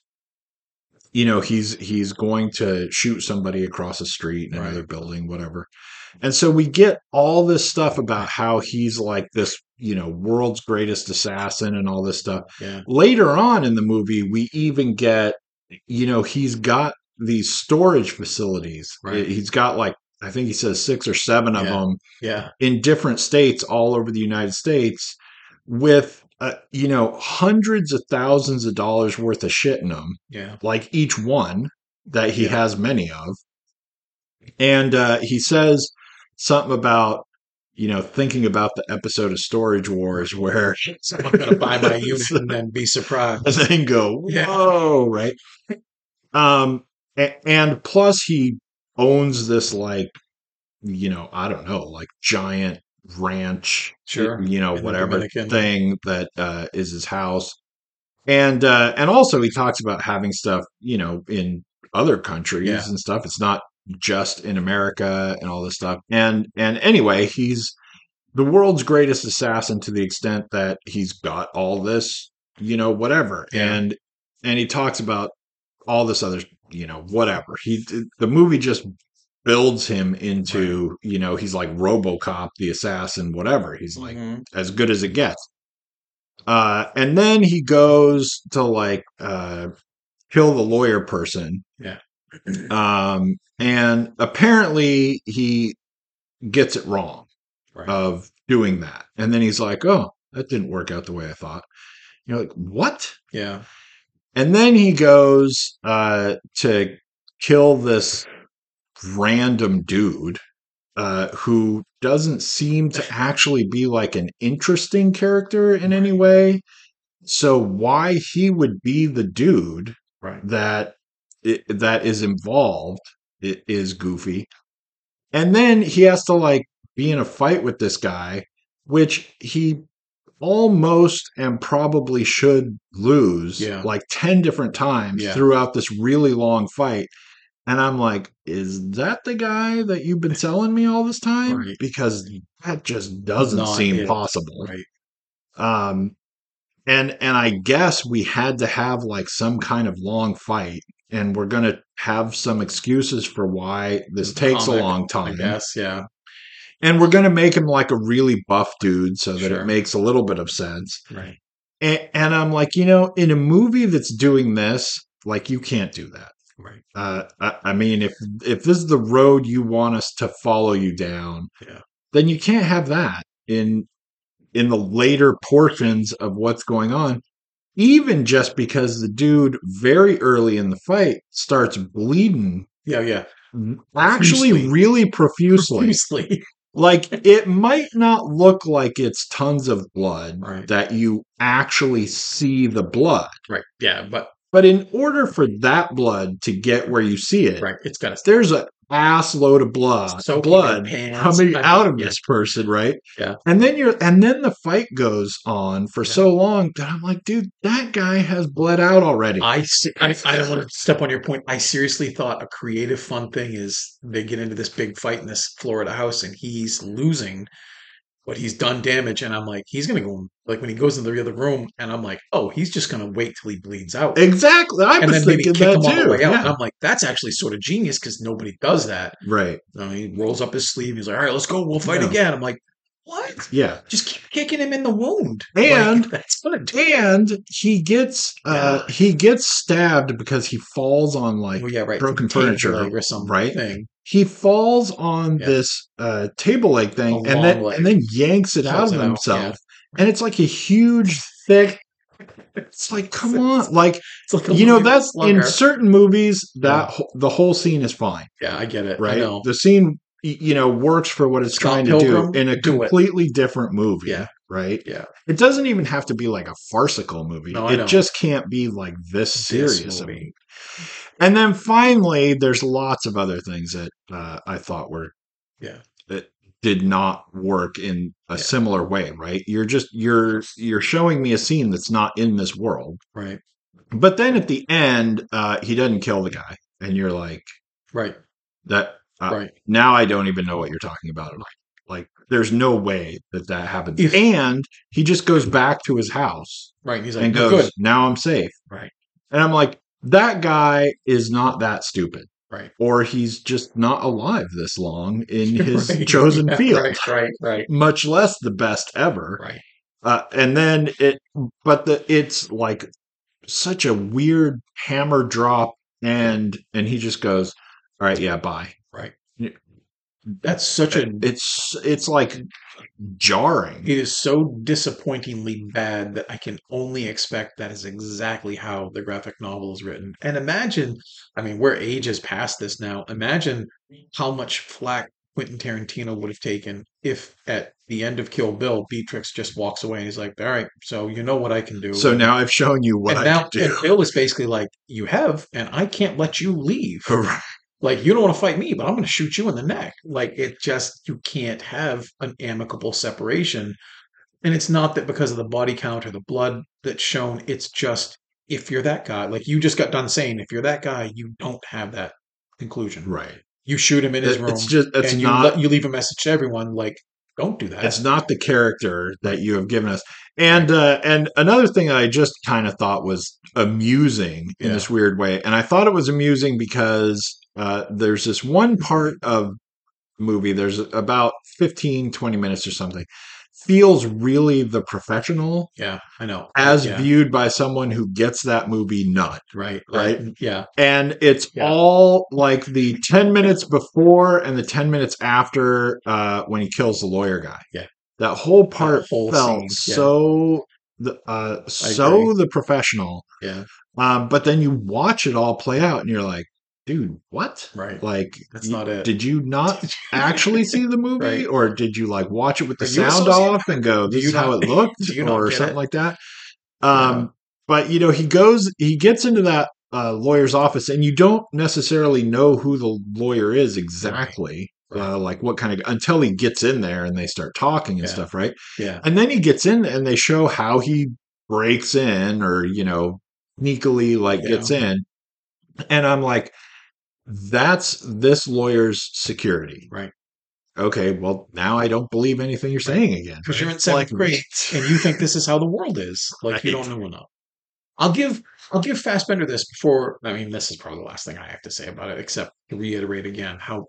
you know, he's he's going to shoot somebody across the street in Right. another building, whatever. And so we get all this stuff about how he's like this, you know, world's greatest assassin and all this stuff. Yeah. Later on in the movie, we even get, you know, he's got these storage facilities. Right. He's got like, I think he says six or seven of Yeah. them Yeah. in different states all over the United States with, uh, you know, hundreds of thousands of dollars worth of shit in them Yeah. like each one that he Yeah. has many of. And uh, he says something about, you know, thinking about the episode of Storage Wars where I'm gonna buy my unit and then be surprised. and then go, Yeah. right? Um, a- and plus he owns this like, you know, I don't know, like giant ranch, Sure. you know, In whatever thing that uh, is his house. And uh, and also he talks about having stuff, you know, in other countries Yeah. and stuff. It's not just in America and all this stuff. And and anyway, he's the world's greatest assassin to the extent that he's got all this, you know, whatever. Yeah. And and he talks about all this other, you know, whatever. He the movie just builds him into, you know, he's like RoboCop, the assassin, whatever. He's like Mhm. as good as it gets. Uh, and then he goes to like uh, kill the lawyer person. Yeah. Um, and apparently he gets it wrong Right. of doing that. And then he's like, "Oh, that didn't work out the way I thought." You're like, "What?" yeah. And then he goes uh, to kill this random dude uh, who doesn't seem to actually be like an interesting character in any way. So why he would be the dude Right. that i- that is involved i- is goofy. And then he has to like be in a fight with this guy, which he almost and probably should lose Yeah. like 10 different times Yeah. throughout this really long fight. And I'm like, is that the guy that you've been telling me all this time? Right. Because that just doesn't Not seem it. possible. Right. Um, and and I guess we had to have like some kind of long fight, and we're gonna have some excuses for why this takes Comic, a long time. guess. Yeah. And we're gonna make him like a really buff dude so that Sure. it makes a little bit of sense. Right. And, and I'm like, you know, in a movie that's doing this, like you can't do that. Right. Uh, I, I mean, if if this is the road you want us to follow you down, Yeah. then you can't have that in in the later portions of what's going on. Even just because the dude very early in the fight starts bleeding, Yeah. Yeah. Mm, actually Profusely. really profusely. Profusely. like it might not look like it's tons of blood Right. that you actually see the blood. Right. Yeah. But But in order for that blood to get where you see it, right. It's got to. there's an ass load of blood, Soaking blood coming out of yeah. this person, right? Yeah. And then you're, and then the fight goes on for Yeah. so long that I'm like, dude, that guy has bled out already. I, se- I I don't want to step on your point. I seriously thought a creative fun thing is they get into this big fight in this Florida house and he's losing, but he's done damage. And I'm like, he's gonna go like when he goes into the other room, and I'm like, oh, he's just gonna wait till he bleeds out, exactly. i and was then thinking maybe kick that too yeah. i'm like, that's actually sort of genius because nobody does that. Right. I mean, he rolls up his sleeve. He's like, all right, let's go. We'll fight Yeah. again. I'm like, what? Yeah. Just keep kicking him in the wound. And- Like, that's what. And he gets uh Yeah. he gets stabbed because he falls on like Well, yeah, right. broken furniture, or something. right? Thing. He falls on Yeah. this uh table leg thing and then leg. and then yanks it out of it out, himself. And it's like a huge thick it's like come on like It's like you know that's slugger. in certain movies that Yeah. the whole scene is fine Yeah, I get it. I right know. the scene you know works for what it's Scott trying to Pilgrim, do in a do it. completely different movie Yeah. right Yeah. it doesn't even have to be like a farcical movie No, it just can't be like this This serious a movie. And then finally there's lots of other things that uh, i thought were Yeah. that did not work in a Yeah. similar way right you're just you're you're showing me a scene that's not in this world Right. but then at the end uh he doesn't kill the guy and you're like Right. that uh, right. now i don't even know what you're talking about at all like there's no way that that happens If- and he just goes back to his house Right. He's like, and goes good. now i'm safe Right. and i'm like that guy is not that stupid Right. or he's just not alive this long in his Right. chosen Yeah, field Right. Right. Right. much less the best ever Right. uh, and then it but the it's like such a weird hammer drop and and he just goes all right yeah bye Right. That's such a it's it's like jarring It is so disappointingly bad that I can only expect that is exactly how the graphic novel is written. And imagine, I mean, we're ages past this now. Imagine how much flack Quentin Tarantino would have taken if at the end of Kill Bill, Beatrix just walks away and he's like, all right, so you know what I can do. so now i've shown you what and i now can do and Bill is basically like, you have, and I can't let you leave. Like, you don't want to fight me, but I'm going to shoot you in the neck. Like, it just, you can't have an amicable separation. And it's not that because of the body count or the blood that's shown, it's just if you're that guy, like you just got done saying, if you're that guy, you don't have that conclusion. right You shoot him in his room it's just it's and you, not let, you leave a message to everyone, like, don't do that. it's not the character that you have given us and uh and another thing i just kind of thought was amusing in Yeah. this weird way and i thought it was amusing because uh there's this one part of the movie there's about 15 20 minutes or something feels really the professional yeah, I know. as yeah, viewed by someone who gets that movie nut right, right? right. Yeah, and it's Yeah. all like the 10 minutes before and the 10 minutes after uh when he kills the lawyer guy Yeah. that whole part whole felt yeah. so the uh so the professional yeah, um but then you watch it all play out and you're like dude what right. like That's you- not it. did you not actually see the movie Right. or did you like watch it with the Are you a sound off and go this you is how it looked or something it? like that um but you know he goes he gets into that uh, lawyer's office and you don't necessarily know who the lawyer is exactly Right. Uh, like what kind of until he gets in there and they start talking and Yeah. stuff right Yeah, and then he gets in and they show how he breaks in or you know sneakily like Yeah. gets in and i'm like that's this lawyer's security Right. okay well now i don't believe anything you're saying again because you're in seventh like- grade and you think this is how the world is. Like you don't know enough. I'll give I'll give Fassbender this before. I mean, this is probably the last thing I have to say about it, except to reiterate again how.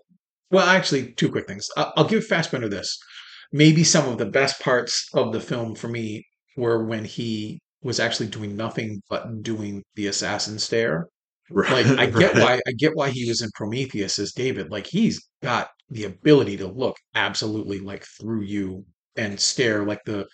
Well, actually, two quick things. I- I'll give Fassbender this. Maybe some of the best parts of the film for me were when he was actually doing nothing but doing the assassin stare. Like I get Right. why I get why he was in Prometheus as David. Like he's got the ability to look absolutely like through you and stare like the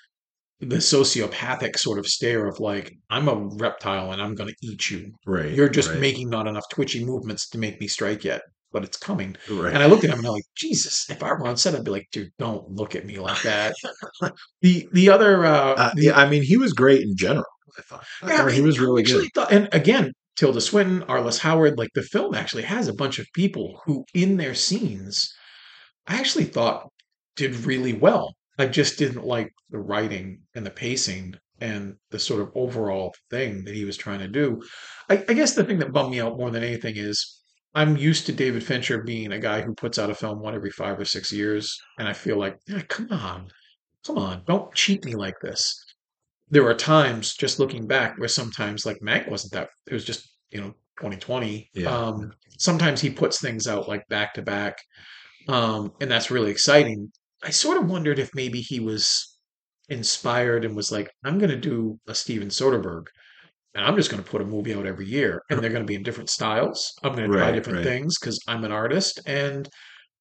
the sociopathic sort of stare of like I'm a reptile and I'm going to eat you. right You're just right, making not enough twitchy movements to make me strike yet, but it's coming. right. And I looked at him and I'm like, Jesus! If I were on set, I'd be like, dude, don't look at me like that. the the other uh, Uh, the- yeah, I mean, he was great in general. I thought, yeah, I he was really good. thought- and again, Tilda Swinton, Arliss Howard, like the film actually has a bunch of people who, in their scenes, I actually thought did really well. I just didn't like the writing and the pacing and the sort of overall thing that he was trying to do. I, I guess the thing that bummed me out more than anything is I'm used to David Fincher being a guy who puts out a film one every five or six years, and I feel like, "Yeah, come on, come on, don't cheat me like this. There are times, just looking back, where sometimes like Mank wasn't that. It was just you know 2020. Yeah. Um, sometimes he puts things out like back to back, um, and that's really exciting. I sort of wondered if maybe he was inspired and was like, I'm going to do a Steven Soderbergh, and I'm just going to put a movie out every year, and they're going to be in different styles. I'm going to try Right, different right. things because I'm an artist and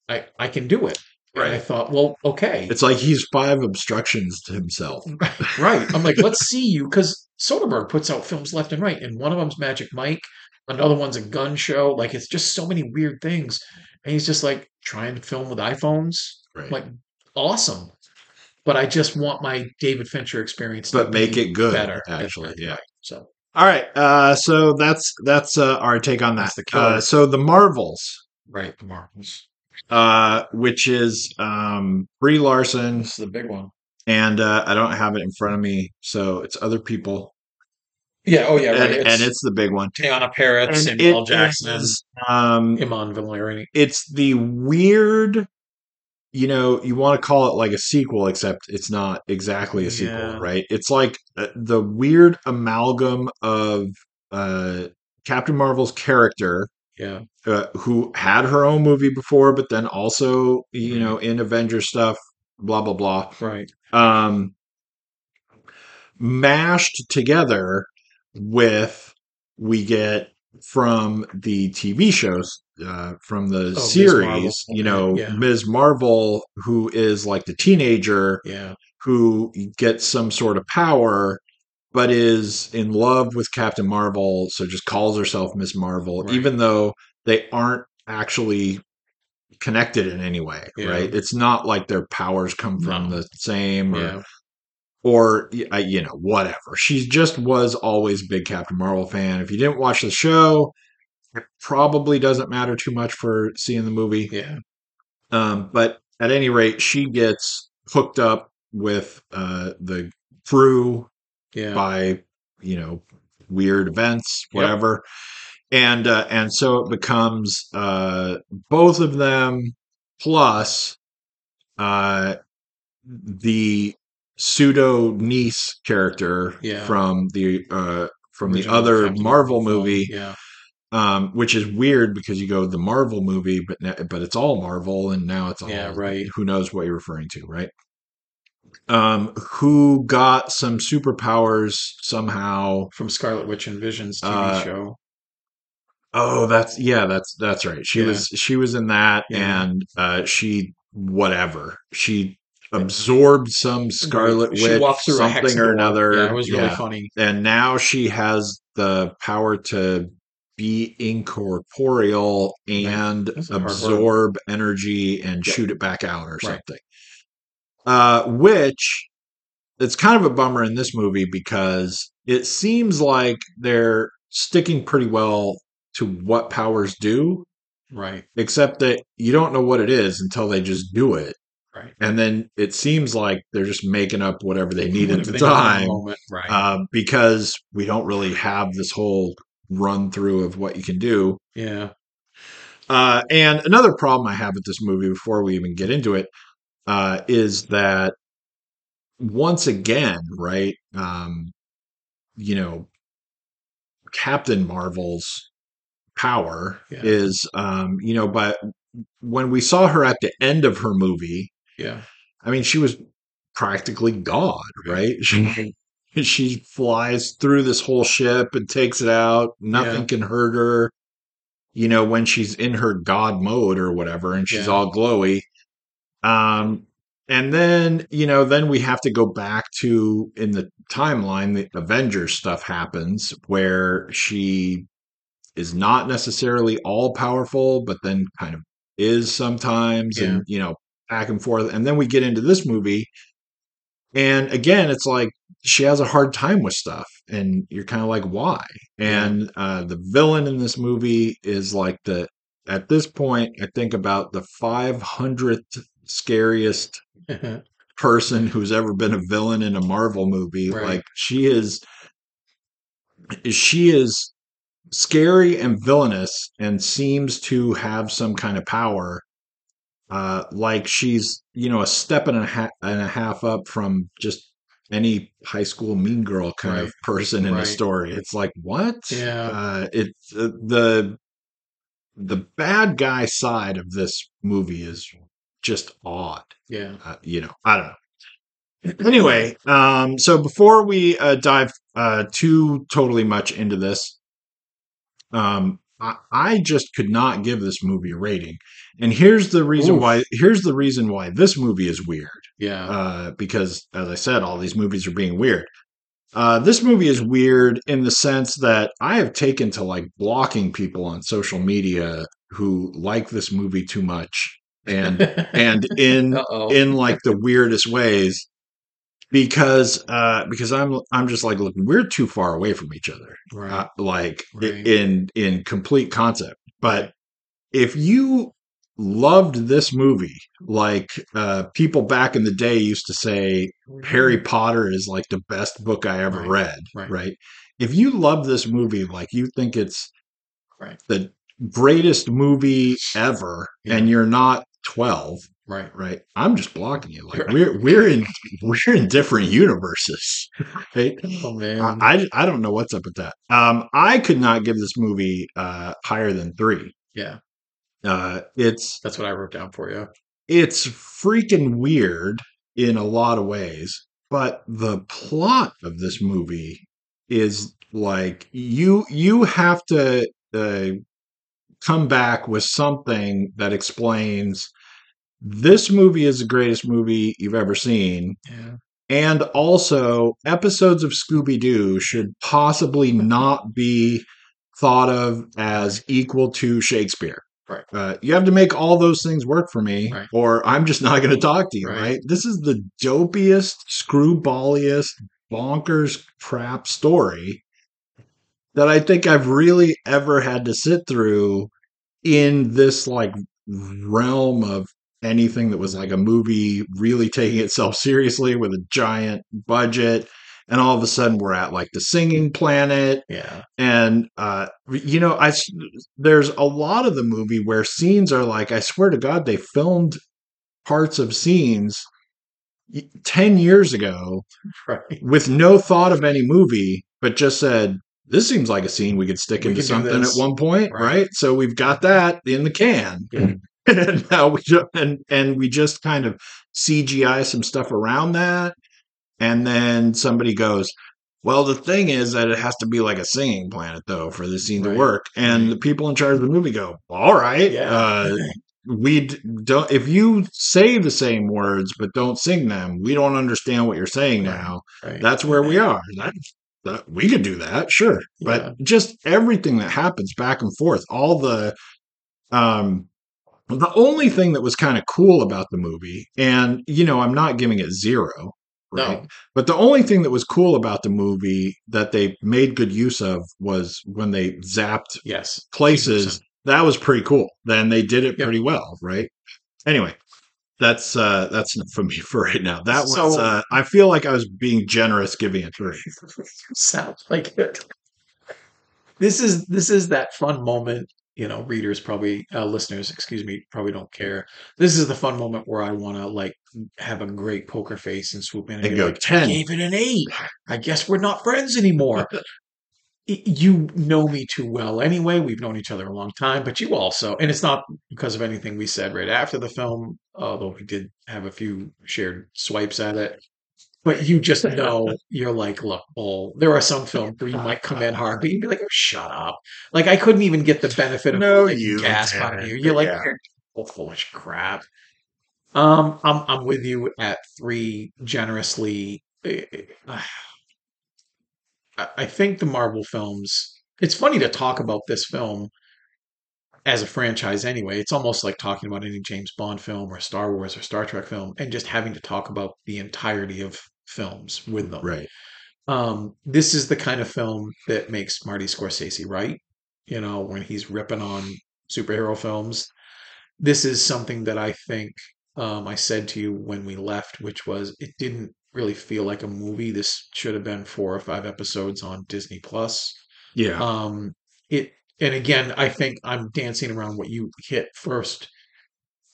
I I can do it. And I thought, well, okay, It's like he's five obstructions to himself. right. I'm like, let's see you because Soderbergh puts out films left and right, and one of them's Magic Mike, another one's a gun show. Like it's just so many weird things, and he's just like trying to film with iPhones. Right. Like awesome, but I just want my David Fincher experience, But to make be it good, better. actually, yeah. right. So All right. Uh, so that's that's uh, our take on that. Uh, so the Marvels, right, the Marvels. Uh, which is um, Brie Larson, This is the big one. and uh, I don't have it in front of me, so it's other people, Yeah. Oh yeah. Right. and, and it's the big one. Tiana Parrott, Samuel L. Jackson, is, um, Iman Vellani. it's the weird you know you want to call it like a sequel except it's not exactly a sequel Yeah. right it's like uh, the weird amalgam of uh captain marvel's character Yeah. uh, who had her own movie before but then also you Mhm. know in avenger stuff blah blah blah Right. um mashed together with we get from the TV shows uh, from the Oh, series, you know, Yeah. Ms. Marvel, who is like the teenager Yeah. who gets some sort of power, but is in love with Captain Marvel, so just calls herself Miss Marvel, Right. even though they aren't actually connected in any way, Yeah. right? It's not like their powers come from No. the same or Yeah. or you know whatever she just was always a big captain marvel fan if you didn't watch the show it probably doesn't matter too much for seeing the movie Yeah. um, but at any rate she gets hooked up with uh, the crew Yeah. by you know weird events Yep. whatever and uh, and so it becomes uh, both of them plus uh, the pseudo niece character Yeah. from the uh, from the other Captain Marvel film. movie Yeah. um, which is weird because you go the Marvel movie, but na- but it's all Marvel, and now it's all Yeah, right. Who knows what you're referring to, right? Um, who got some superpowers somehow? From Scarlet Witch and Visions TV Uh, show. Oh, that's yeah, that's that's right. She Yeah. was she was in that, Yeah. and uh, she whatever she absorbed some Scarlet She Witch walks through a something or another. Yeah, it was really funny. and now she has the power to be incorporeal and That's a hard word. absorb energy and Yeah. shoot it back out or Right. something. Uh, which it's kind of a bummer in this movie because it seems like they're sticking pretty well to what powers do, Right. except that you don't know what it is until they just do it. Right. And then it seems like they're just making up whatever they need at the they need in time. Right. uh, because we don't really have this whole run through of what you can do. yeah. Uh, and another problem I have with this movie before we even get into it uh, is that once again, right, um, you know, Captain Marvel's power Yeah. is, um, you know, but when we saw her at the end of her movie, Yeah. I mean, she was practically God, right? Mm-hmm. She, she flies through this whole ship and takes it out. Nothing Yeah. can hurt her. You know, when she's in her God mode or whatever, and she's Yeah. all glowy. Um, and then you know, then we have to go back to in the timeline. The Avengers stuff happens where she is not necessarily all powerful, but then kind of is sometimes, and you know, back and forth. And then we get into this movie, and again, it's like she has a hard time with stuff, and you're kind of like, why? And uh, the villain in this movie is like the at this point, I think about the 500th scariest person who's ever been a villain in a Marvel movie. Right. Like she is, she is scary and villainous, and seems to have some kind of power. Uh, like she's you know a step and a half and a half up from just any high school mean girl kind Right. of person in a story. It's like what? Yeah. Uh, it's uh, the the bad guy side of this movie is just odd. Yeah. Uh, you know, I don't know. Anyway, um, so before we uh, dive uh, too totally much into this, um, I, I just could not give this movie a rating, and here's the reason Oof. why. Here's the reason why this movie is weird. Yeah. Uh, because, as I said, all these movies are being weird. Uh, this movie is weird in the sense that I have taken to like blocking people on social media who like this movie too much, and and in Uh-oh. in like the weirdest ways because uh because i'm i'm just like look we're too far away from each other right. uh, like Right. in in complete concept but if you loved this movie like uh people back in the day used to say harry potter is like the best book i ever Mm-hmm. Right, read right. if you love this movie like you think it's Right. the greatest movie ever Yeah. and you're not 12 Right. right? I'm just blocking you. Like we're we're in we're in different universes. Right? Oh man. I, I I don't know what's up with that. Um, I could not give this movie uh higher than three. yeah. Uh, it's That's what I wrote down for you. it's freaking weird in a lot of ways, but the plot of this movie is like you you have to uh, come back with something that explains this movie is the greatest movie you've ever seen Yeah. and also episodes of scooby-doo should possibly not be thought of as equal to shakespeare Right. uh, you have to make all those things work for me Right. or i'm just not going to talk to you Right. right. this is the dopiest screwballiest bonkers crap story that i think i've really ever had to sit through in this like realm of anything that was like a movie really taking itself seriously with a giant budget and all of a sudden we're at like the singing planet Yeah. and uh you know i there's a lot of the movie where scenes are like i swear to god they filmed parts of scenes 10 years ago Right. with no thought of any movie but just said this seems like a scene we could stick We into something at one point Right. right. so we've got that in the can Yeah. And now we ju- and and we just kind of cgi some stuff around that and then somebody goes well the thing is that it has to be like a singing planet though for this scene to work and Right. the people in charge of the movie go all right Yeah. uh, we don't if you say the same words but don't sing them we don't understand what you're saying Right. now Right. that's where we are that, that we could do that sure but Yeah. just everything that happens back and forth all the um the only thing that was kind of cool about the movie and you know i'm not giving it zero right No. but the only thing that was cool about the movie that they made good use of was when they zapped Yes. places that was pretty cool then they did it Yep. pretty well right anyway that's uh that's enough for me for right now that was So- uh i feel like i was being generous giving it three Sounds like it. This is this is that fun moment. You know, readers probably, uh, listeners, excuse me, probably don't care. This is the fun moment where I want to like have a great poker face and swoop in and, and go like, 10 gave it an eight. I guess we're not friends anymore. You know me too well anyway. We've known each other a long time, but you also, and it's not because of anything we said right after the film, although we did have a few shared swipes at it. But you just know you're like, look, Bull, there are some films where you might come in hard, but you'd be like, oh, shut up. Like I couldn't even get the benefit of No, like, you gasp out of you. You're like, Yeah. you're full crap. Um, I'm I'm with you at three generously. I think the Marvel films. It's funny to talk about this film as a franchise anyway. It's almost like talking about any James Bond film or Star Wars or Star Trek film and just having to talk about the entirety of films with them. right Um, this is the kind of film that makes Marty Scorsese right. You know, when he's ripping on superhero films. This is something that I think um, I said to you when we left, which was it didn't really feel like a movie. This should have been four or five episodes on Disney Plus. yeah Um, it and again, I think I'm dancing around what you hit first,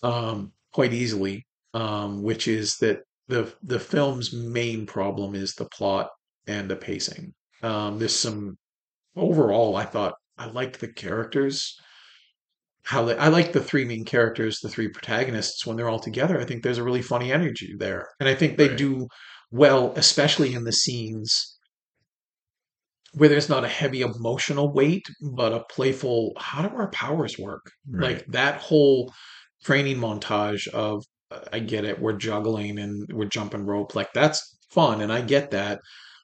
um, quite easily, um, which is that the the film's main problem is the plot and the pacing. Um, there's some overall, I thought I liked the characters. how they, I like the three main characters, the three protagonists when they're all together. I think there's a really funny energy there, and I think they Right. do well, especially in the scenes where there's not a heavy emotional weight, but a playful. How do our powers work? Right. Like that whole training montage of I get it, we're juggling and we're jumping rope, like that's fun, and I get that.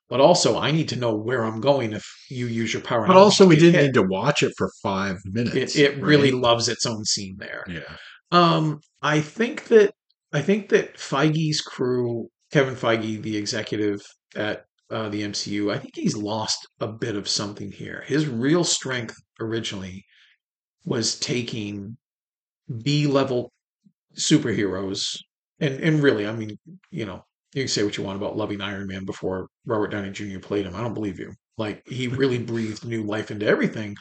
But also, I need to know where I'm going if you use your power. But also, we didn't hit. need to watch it for five minutes. It, it really loves its own scene there. Yeah. Um, I think that I think that Feige's crew, Kevin Feige, the executive at uh, the MCU, I think he's lost a bit of something here. His real strength originally was taking B level superheroes, and and really, I mean, you know, you can say what you want about loving Iron Man before Robert Downey Jr. played him. I don't believe you. Like he really breathed new life into everything.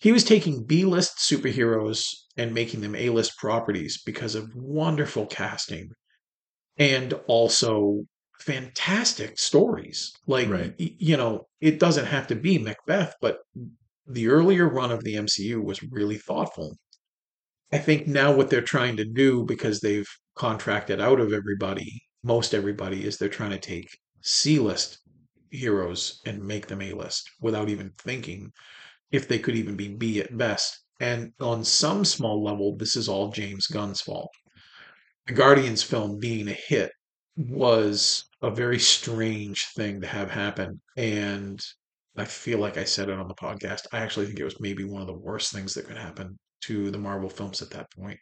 He was taking B list superheroes and making them A list properties because of wonderful casting and also fantastic stories. Like, Right. you know, it doesn't have to be Macbeth, but the earlier run of the MCU was really thoughtful. I think now what they're trying to do, because they've contracted out of everybody, most everybody, is they're trying to take C list heroes and make them A list without even thinking if they could even be B at best. And on some small level, this is all James Gunn's fault. The Guardians film being a hit was a very strange thing to have happen. And I feel like I said it on the podcast. I actually think it was maybe one of the worst things that could happen to the Marvel films at that point.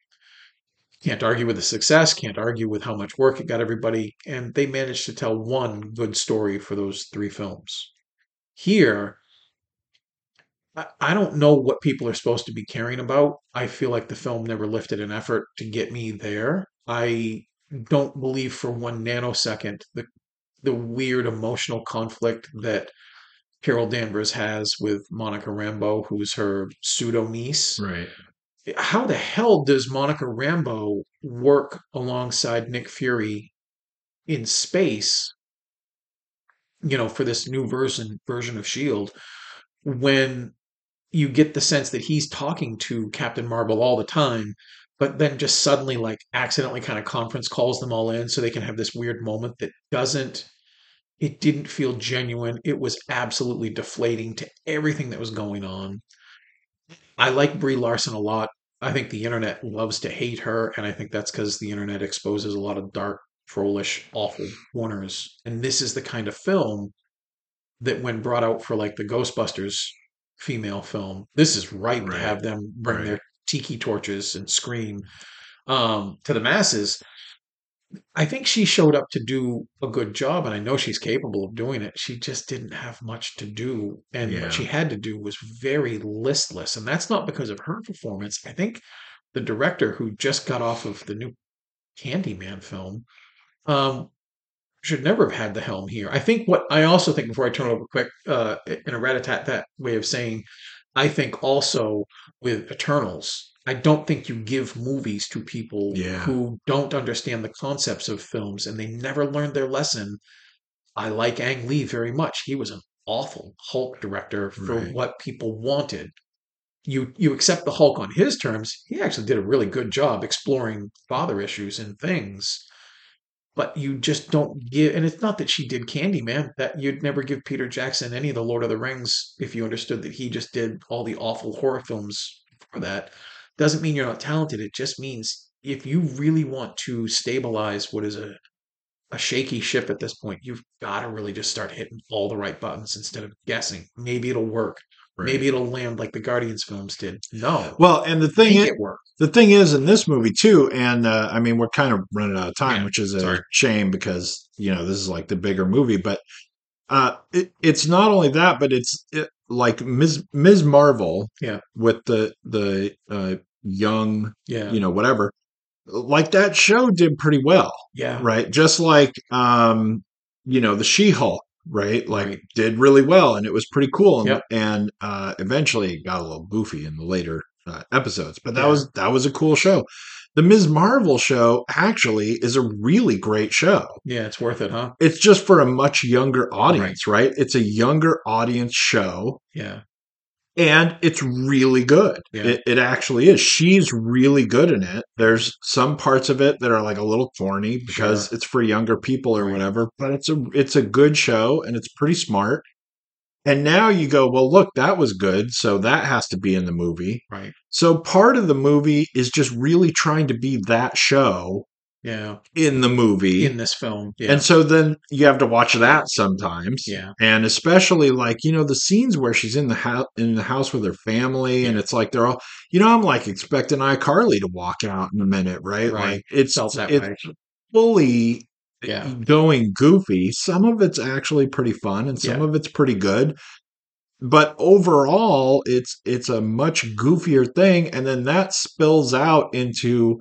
Can't argue with the success, can't argue with how much work it got everybody, and they managed to tell one good story for those three films. Here, I- don't know what people are supposed to be caring about. I feel like the film never lifted an effort to get me there. I don't believe for one nanosecond the the weird emotional conflict that Carol Danvers has with Monica Rambeau, who's her pseudo niece. Right. How the hell does Monica Rambeau work alongside Nick Fury in space? You know, for this new version version of Shield, when you get the sense that he's talking to Captain Marvel all the time, but then just suddenly, like, accidentally kind of conference calls them all in so they can have this weird moment that doesn't, it didn't feel genuine. It was absolutely deflating to everything that was going on. I like Brie Larson a lot. I think the internet loves to hate her, and I think that's because the internet exposes a lot of dark, trollish, awful corners. And this is the kind of film that, when brought out for like the Ghostbusters female film, this is right, to have them bring Right. their tiki torches and scream um, to the masses. I think she showed up to do a good job, and I know she's capable of doing it. She just didn't have much to do, and Yeah. what she had to do was very listless. And that's not because of her performance. I think the director, who just got off of the new Candyman film, um, should never have had the helm here. I think what I also think before I turn over quick, uh, in a rat-a-tat that way of saying, I think also with Eternals, I don't think you give movies to people Yeah. who don't understand the concepts of films and they never learned their lesson. I like Ang Lee very much. He was an awful Hulk director for Right. what people wanted. You you accept the Hulk on his terms. He actually did a really good job exploring father issues and things but you just don't give and it's not that she did candyman that you'd never give peter jackson any of the lord of the rings if you understood that he just did all the awful horror films for that doesn't mean you're not talented it just means if you really want to stabilize what is a a shaky ship at this point you've got to really just start hitting all the right buttons instead of guessing maybe it'll work Right. maybe it'll land like the guardians films did no Well, and the thing is, the thing is in this movie too, and uh, I mean we're kind of running out of time, Yeah, which is a sorry. shame because you know this is like the bigger movie, but uh, it, it's not only that, but it's it, like Ms. Ms. Marvel, Yeah. with the the uh, young, yeah you know, whatever. Like that show did pretty well, yeah right? Just like um, you know the She Hulk, right? Like Right. did really well, and it was pretty cool, and Yep. and uh, eventually it got a little goofy in the later uh, episodes, but that Yeah. was that was a cool show. The Ms. Marvel show actually is a really great show. yeah it's worth it huh It's just for a much younger audience, right? It's a younger audience show. yeah and it's really good. Yeah. It, it actually is. She's really good in it. There's some parts of it that are like a little corny because Sure. it's for younger people or Right. whatever, but it's a it's a good show and it's pretty smart. And now you go, well, look, that was good, so that has to be in the movie. Right. So part of the movie is just really trying to be that show Yeah. in the movie. In this film. Yeah. And so then you have to watch that sometimes. Yeah. And especially like, you know, the scenes where she's in the house in the house with her family and it's like they're all you know, I'm like expecting iCarly to walk out in a minute, right? Right. Like it's Felt that it's way. fully Yeah. going goofy. Some of it's actually pretty fun and some Yeah. of it's pretty good. But overall, it's it's a much goofier thing and then that spills out into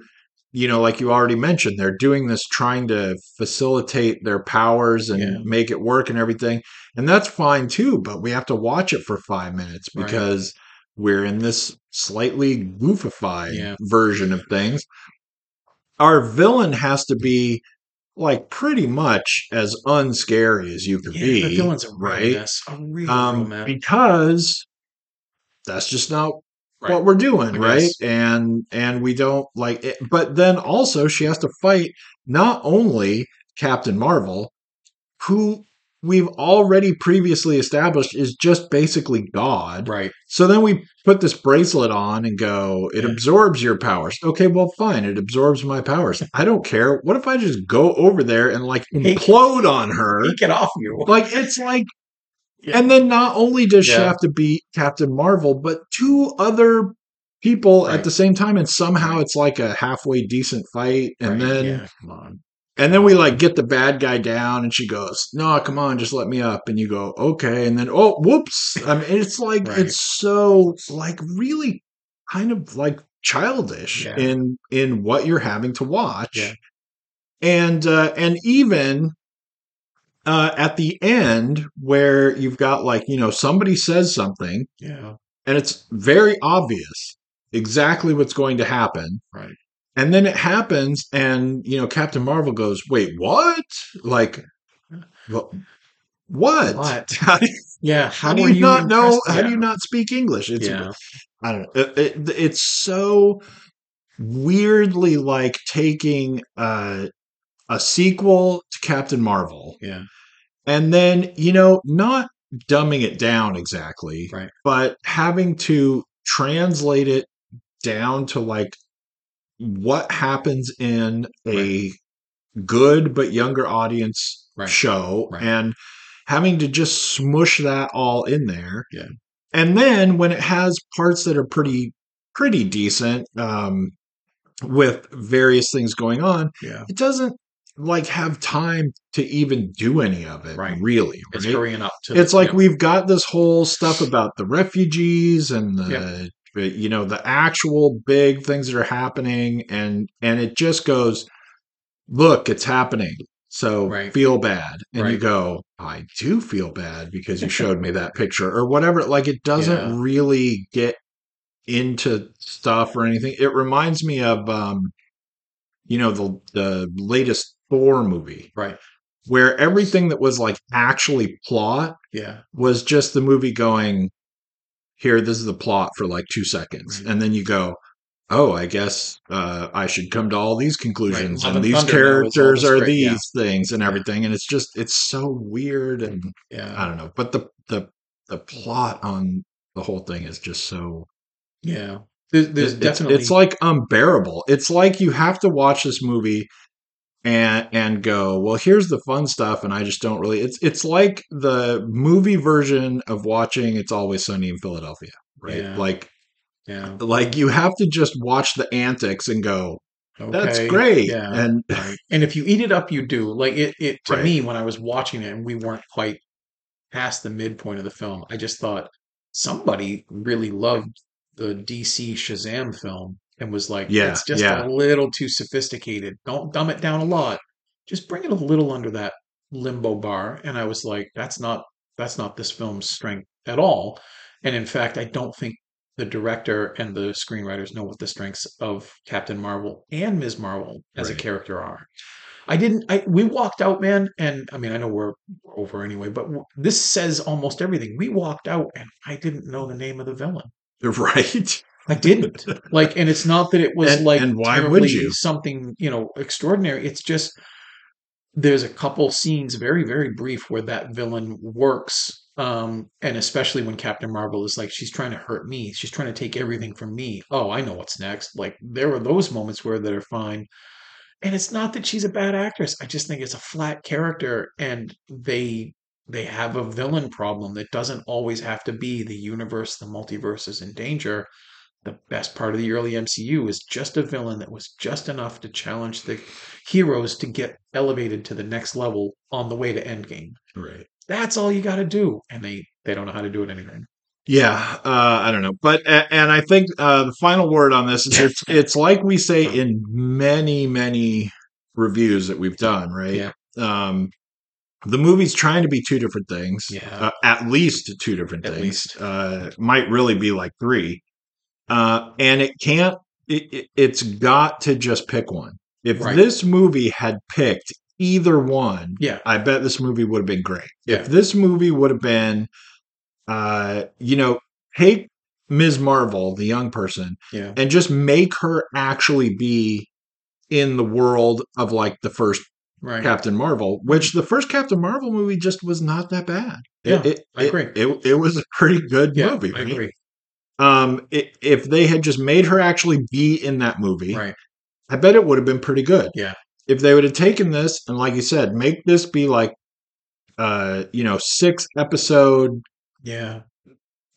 you know, like you already mentioned, they're doing this trying to facilitate their powers and Yeah. make it work and everything. And that's fine too, but we have to watch it for five minutes Right. because we're in this slightly goofified Yeah. version of things. Our villain has to be like pretty much as unscary as you could Yeah, be. the villain's a real right? mess. A real, real Um, mess. because that's just not Right. what we're doing, right? And and we don't like it. But then also she has to fight not only Captain Marvel, who we've already previously established is just basically God. Right. So then we put this bracelet on and go, it Yeah. absorbs your powers. Okay, well, fine, it absorbs my powers. I don't care. What if I just go over there and like implode on her? Take it off you. Like it's like Yeah. and then not only does she have to beat Captain Marvel, but two other people Right. at the same time, and somehow it's like a halfway decent fight. And Right, then yeah, come on. and then we like get the bad guy down, and she goes, "No, come on, just let me up." And you go, "Okay." And then oh, whoops! I mean, it's like Right. it's so like really kind of like childish Yeah. in in what you're having to watch. Yeah. And uh, and even uh, at the end where you've got like you know somebody says something Yeah. and it's very obvious exactly what's going to happen Right. and then it happens and you know captain marvel goes wait what like what what, What? how Yeah. how do you, not know impressed? how do you not speak english it's yeah. i don't know it, it- it's so weirdly like taking uh, a sequel to captain marvel Yeah. And then you know not dumbing it down exactly Right. but having to translate it down to like what happens in a good but younger audience Right. show Right. and having to just smush that all in there Yeah. and then when it has parts that are pretty pretty decent um with various things going on Yeah. it doesn't like have time to even do any of it Right. really It's right? hurrying up to. it's like yeah. we've got this whole stuff about the refugees and the you know the actual big things that are happening and and it just goes look it's happening so Right. feel bad and you go i do feel bad because you showed me that picture or whatever like it doesn't Yeah. really get into stuff or anything it reminds me of um you know the the latest thor movie Right. where everything that was like actually plot Yeah. was just the movie going here this is the plot for like two seconds Right. and then you go oh i guess uh, i should come to all these conclusions Love and and these Thunder now is all the characters are these yeah. things and everything and it's just it's so weird and yeah, i don't know but the the the plot on the whole thing is just so Yeah. There's, there's it's, definitely. it's like unbearable it's like you have to watch this movie and and go well here's the fun stuff and i just don't really it's it's like the movie version of watching it's always sunny in philadelphia right Yeah. like yeah. like you have to just watch the antics and go that's great Yeah. and right. And if you eat it up, you do. Like it. It to Right. me when I was watching it and we weren't quite past the midpoint of the film, I just thought somebody really loved the DC Shazam film and was like, Yeah, it's just yeah. a little too sophisticated. Don't dumb it down a lot. Just bring it a little under that limbo bar. And I was like, that's not that's not this film's strength at all. And in fact, I don't think the director and the screenwriters know what the strengths of Captain Marvel and Ms. Marvel as a character are. I didn't. I we walked out, man, and I mean, I know we're over anyway, but w- this says almost everything. We walked out, and I didn't know the name of the villain. Right. I didn't like, and it's not that it was And- like and why would you? something you know extraordinary. It's just there's a couple scenes, very very brief, where that villain works, um, and especially when Captain Marvel is like, she's trying to hurt me, she's trying to take everything from me. Oh, I know what's next. Like there were those moments where they're fine, and it's not that she's a bad actress. I just think it's a flat character, and they they have a villain problem that doesn't always have to be the universe, the multiverse is in danger. The best part of the early MCU is just a villain that was just enough to challenge the heroes to get elevated to the next level on the way to Endgame. Right. That's all you got to do, and they they don't know how to do it anymore. Yeah, uh, I don't know, but and I think uh, the final word on this is it's it's like we say in many many reviews that we've done, right? Yeah. Um, the movie's trying to be two different things, Yeah. uh, at least two different At things. least. uh, might really be like three, uh, and it can't. It, it, it's got to just pick one. If Right. this movie had picked either one, Yeah, I bet this movie would have been great. Yeah. If this movie would have been, uh, you know, take Ms. Marvel, the young person, yeah, and just make her actually be in the world of like the first right. Captain Marvel, which the first Captain Marvel movie just was not that bad. Yeah, it, it, I agree. It, it, it was a pretty good yeah, movie. I right? agree. Um, i if they had just made her actually be in that movie, Right. I bet it would have been pretty good. Yeah. If they would have taken this and, like you said, make this be like, uh, you know, six episode Yeah,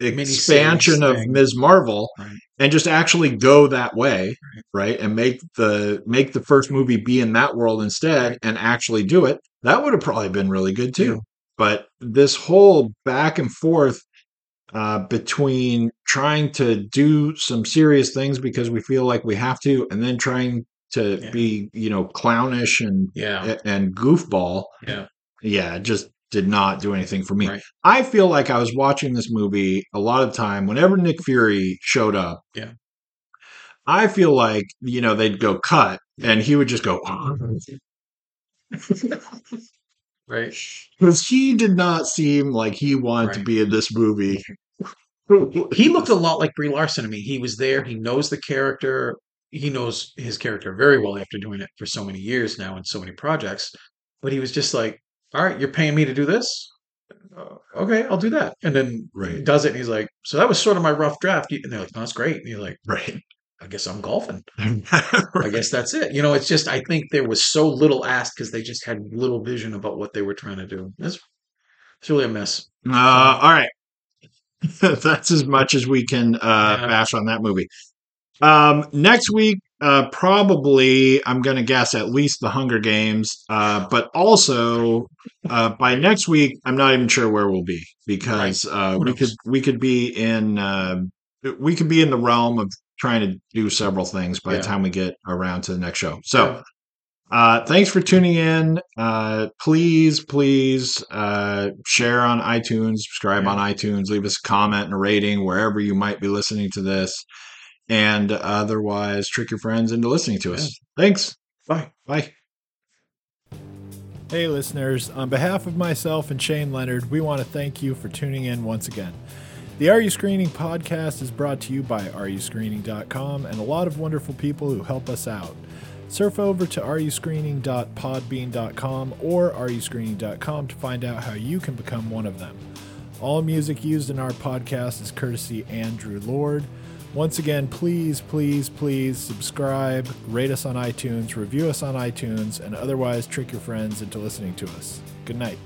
expansion of thing. Ms. Marvel, Right. and just actually go that way, right. And make the make the first movie be in that world instead, and actually do it. That would have probably been really good too. Yeah. But this whole back and forth uh, between trying to do some serious things because we feel like we have to, and then trying to Yeah. be, you know, clownish and yeah, and goofball. yeah. Yeah, just did not do anything for me. Right. I feel like I was watching this movie a lot of time whenever Nick Fury showed up. Yeah. I feel like, you know, they'd go cut and he would just go, Right. because he did not seem like he wanted to be in this movie. He looked a lot like Brie Larson to me. He was there. He knows the character. He knows his character very well after doing it for so many years now and so many projects. But he was just like, "All right, you're paying me to do this. Uh, okay, I'll do that." And then Right. he does it. And he's like, "So that was sort of my rough draft." And they're like, "No, that's great." And he's like, right. "I guess I'm golfing. I guess that's it." You know, it's just I think there was so little asked because they just had little vision about what they were trying to do. It's it's really a mess. Uh, all right. That's as much as we can uh, Yeah. bash on that movie. Um, next week, uh, probably, I'm going to guess at least the Hunger Games. Uh, but also, uh, by next week, I'm not even sure where we'll be because uh, we knows? could we could be in uh, we could be in the realm of trying to do several things by Yeah. the time we get around to the next show. So. Uh, thanks for tuning in. Uh, please, please uh, share on iTunes, subscribe Yeah. on iTunes, leave us a comment and a rating wherever you might be listening to this, and otherwise trick your friends into listening to us. Thanks. Bye. Bye. Hey, listeners, on behalf of myself and Shane Leonard, we want to thank you for tuning in once again. The Are You Screening podcast is brought to you by areyouscreening.com and a lot of wonderful people who help us out. Surf over to areyouscreening.podbean.com or areyouscreening.com to find out how you can become one of them. All music used in our podcast is courtesy Andrew Lord. Once again, please, please, please subscribe, rate us on iTunes, review us on iTunes, and otherwise trick your friends into listening to us. Good night.